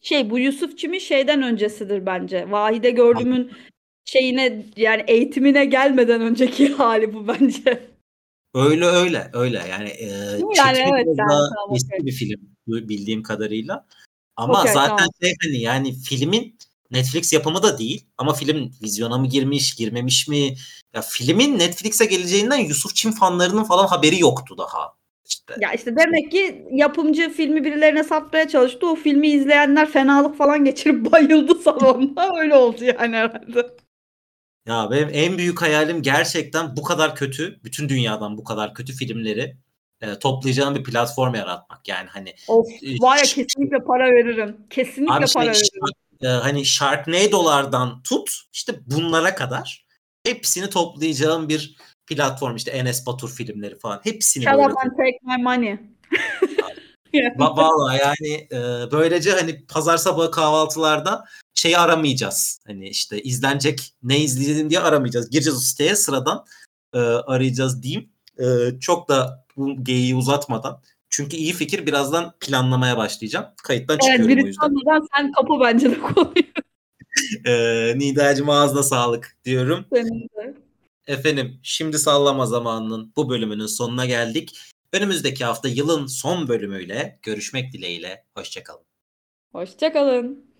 Şey bu Yusuf Çim'in şeyden öncesidir bence. Vahide gördüğümün şeyine yani eğitimine gelmeden önceki hali bu bence. Öyle öyle öyle yani e, yani evet, yani, eski bir film bildiğim kadarıyla. Ama okay, zaten tamam. şey hani yani filmin Netflix yapımı da değil ama film vizyona mı girmiş, girmemiş mi? Ya filmin Netflix'e geleceğinden Yusuf Çim fanlarının falan haberi yoktu daha. İşte. Ya işte demek ki yapımcı filmi birilerine satmaya çalıştı. O filmi izleyenler fenalık falan geçirip bayıldı salonda. Öyle oldu yani herhalde. Ya benim en büyük hayalim gerçekten bu kadar kötü, bütün dünyadan bu kadar kötü filmleri e, toplayacağım bir platform yaratmak. Yani hani Of e, var ya kesinlikle para veririm. Kesinlikle abi para şey, veririm. E, hani Sharknado'lardan tut işte bunlara kadar hepsini toplayacağım bir platform işte Enes Batur filmleri falan hepsini Shut böyle. Take my money. Vallahi yani e, böylece hani pazar sabahı kahvaltılarda şeyi aramayacağız. Hani işte izlenecek ne izleyelim diye aramayacağız. Gireceğiz o siteye sıradan e, arayacağız diyeyim. E, çok da bu geyiği uzatmadan. Çünkü iyi fikir birazdan planlamaya başlayacağım. Kayıttan evet, çıkıyorum o yüzden. Evet sen kapı bence de konuyu. e, Nidacığım ağzına sağlık diyorum. Senin de. Efendim şimdi sallama zamanının bu bölümünün sonuna geldik. Önümüzdeki hafta yılın son bölümüyle görüşmek dileğiyle. Hoşçakalın. Hoşçakalın.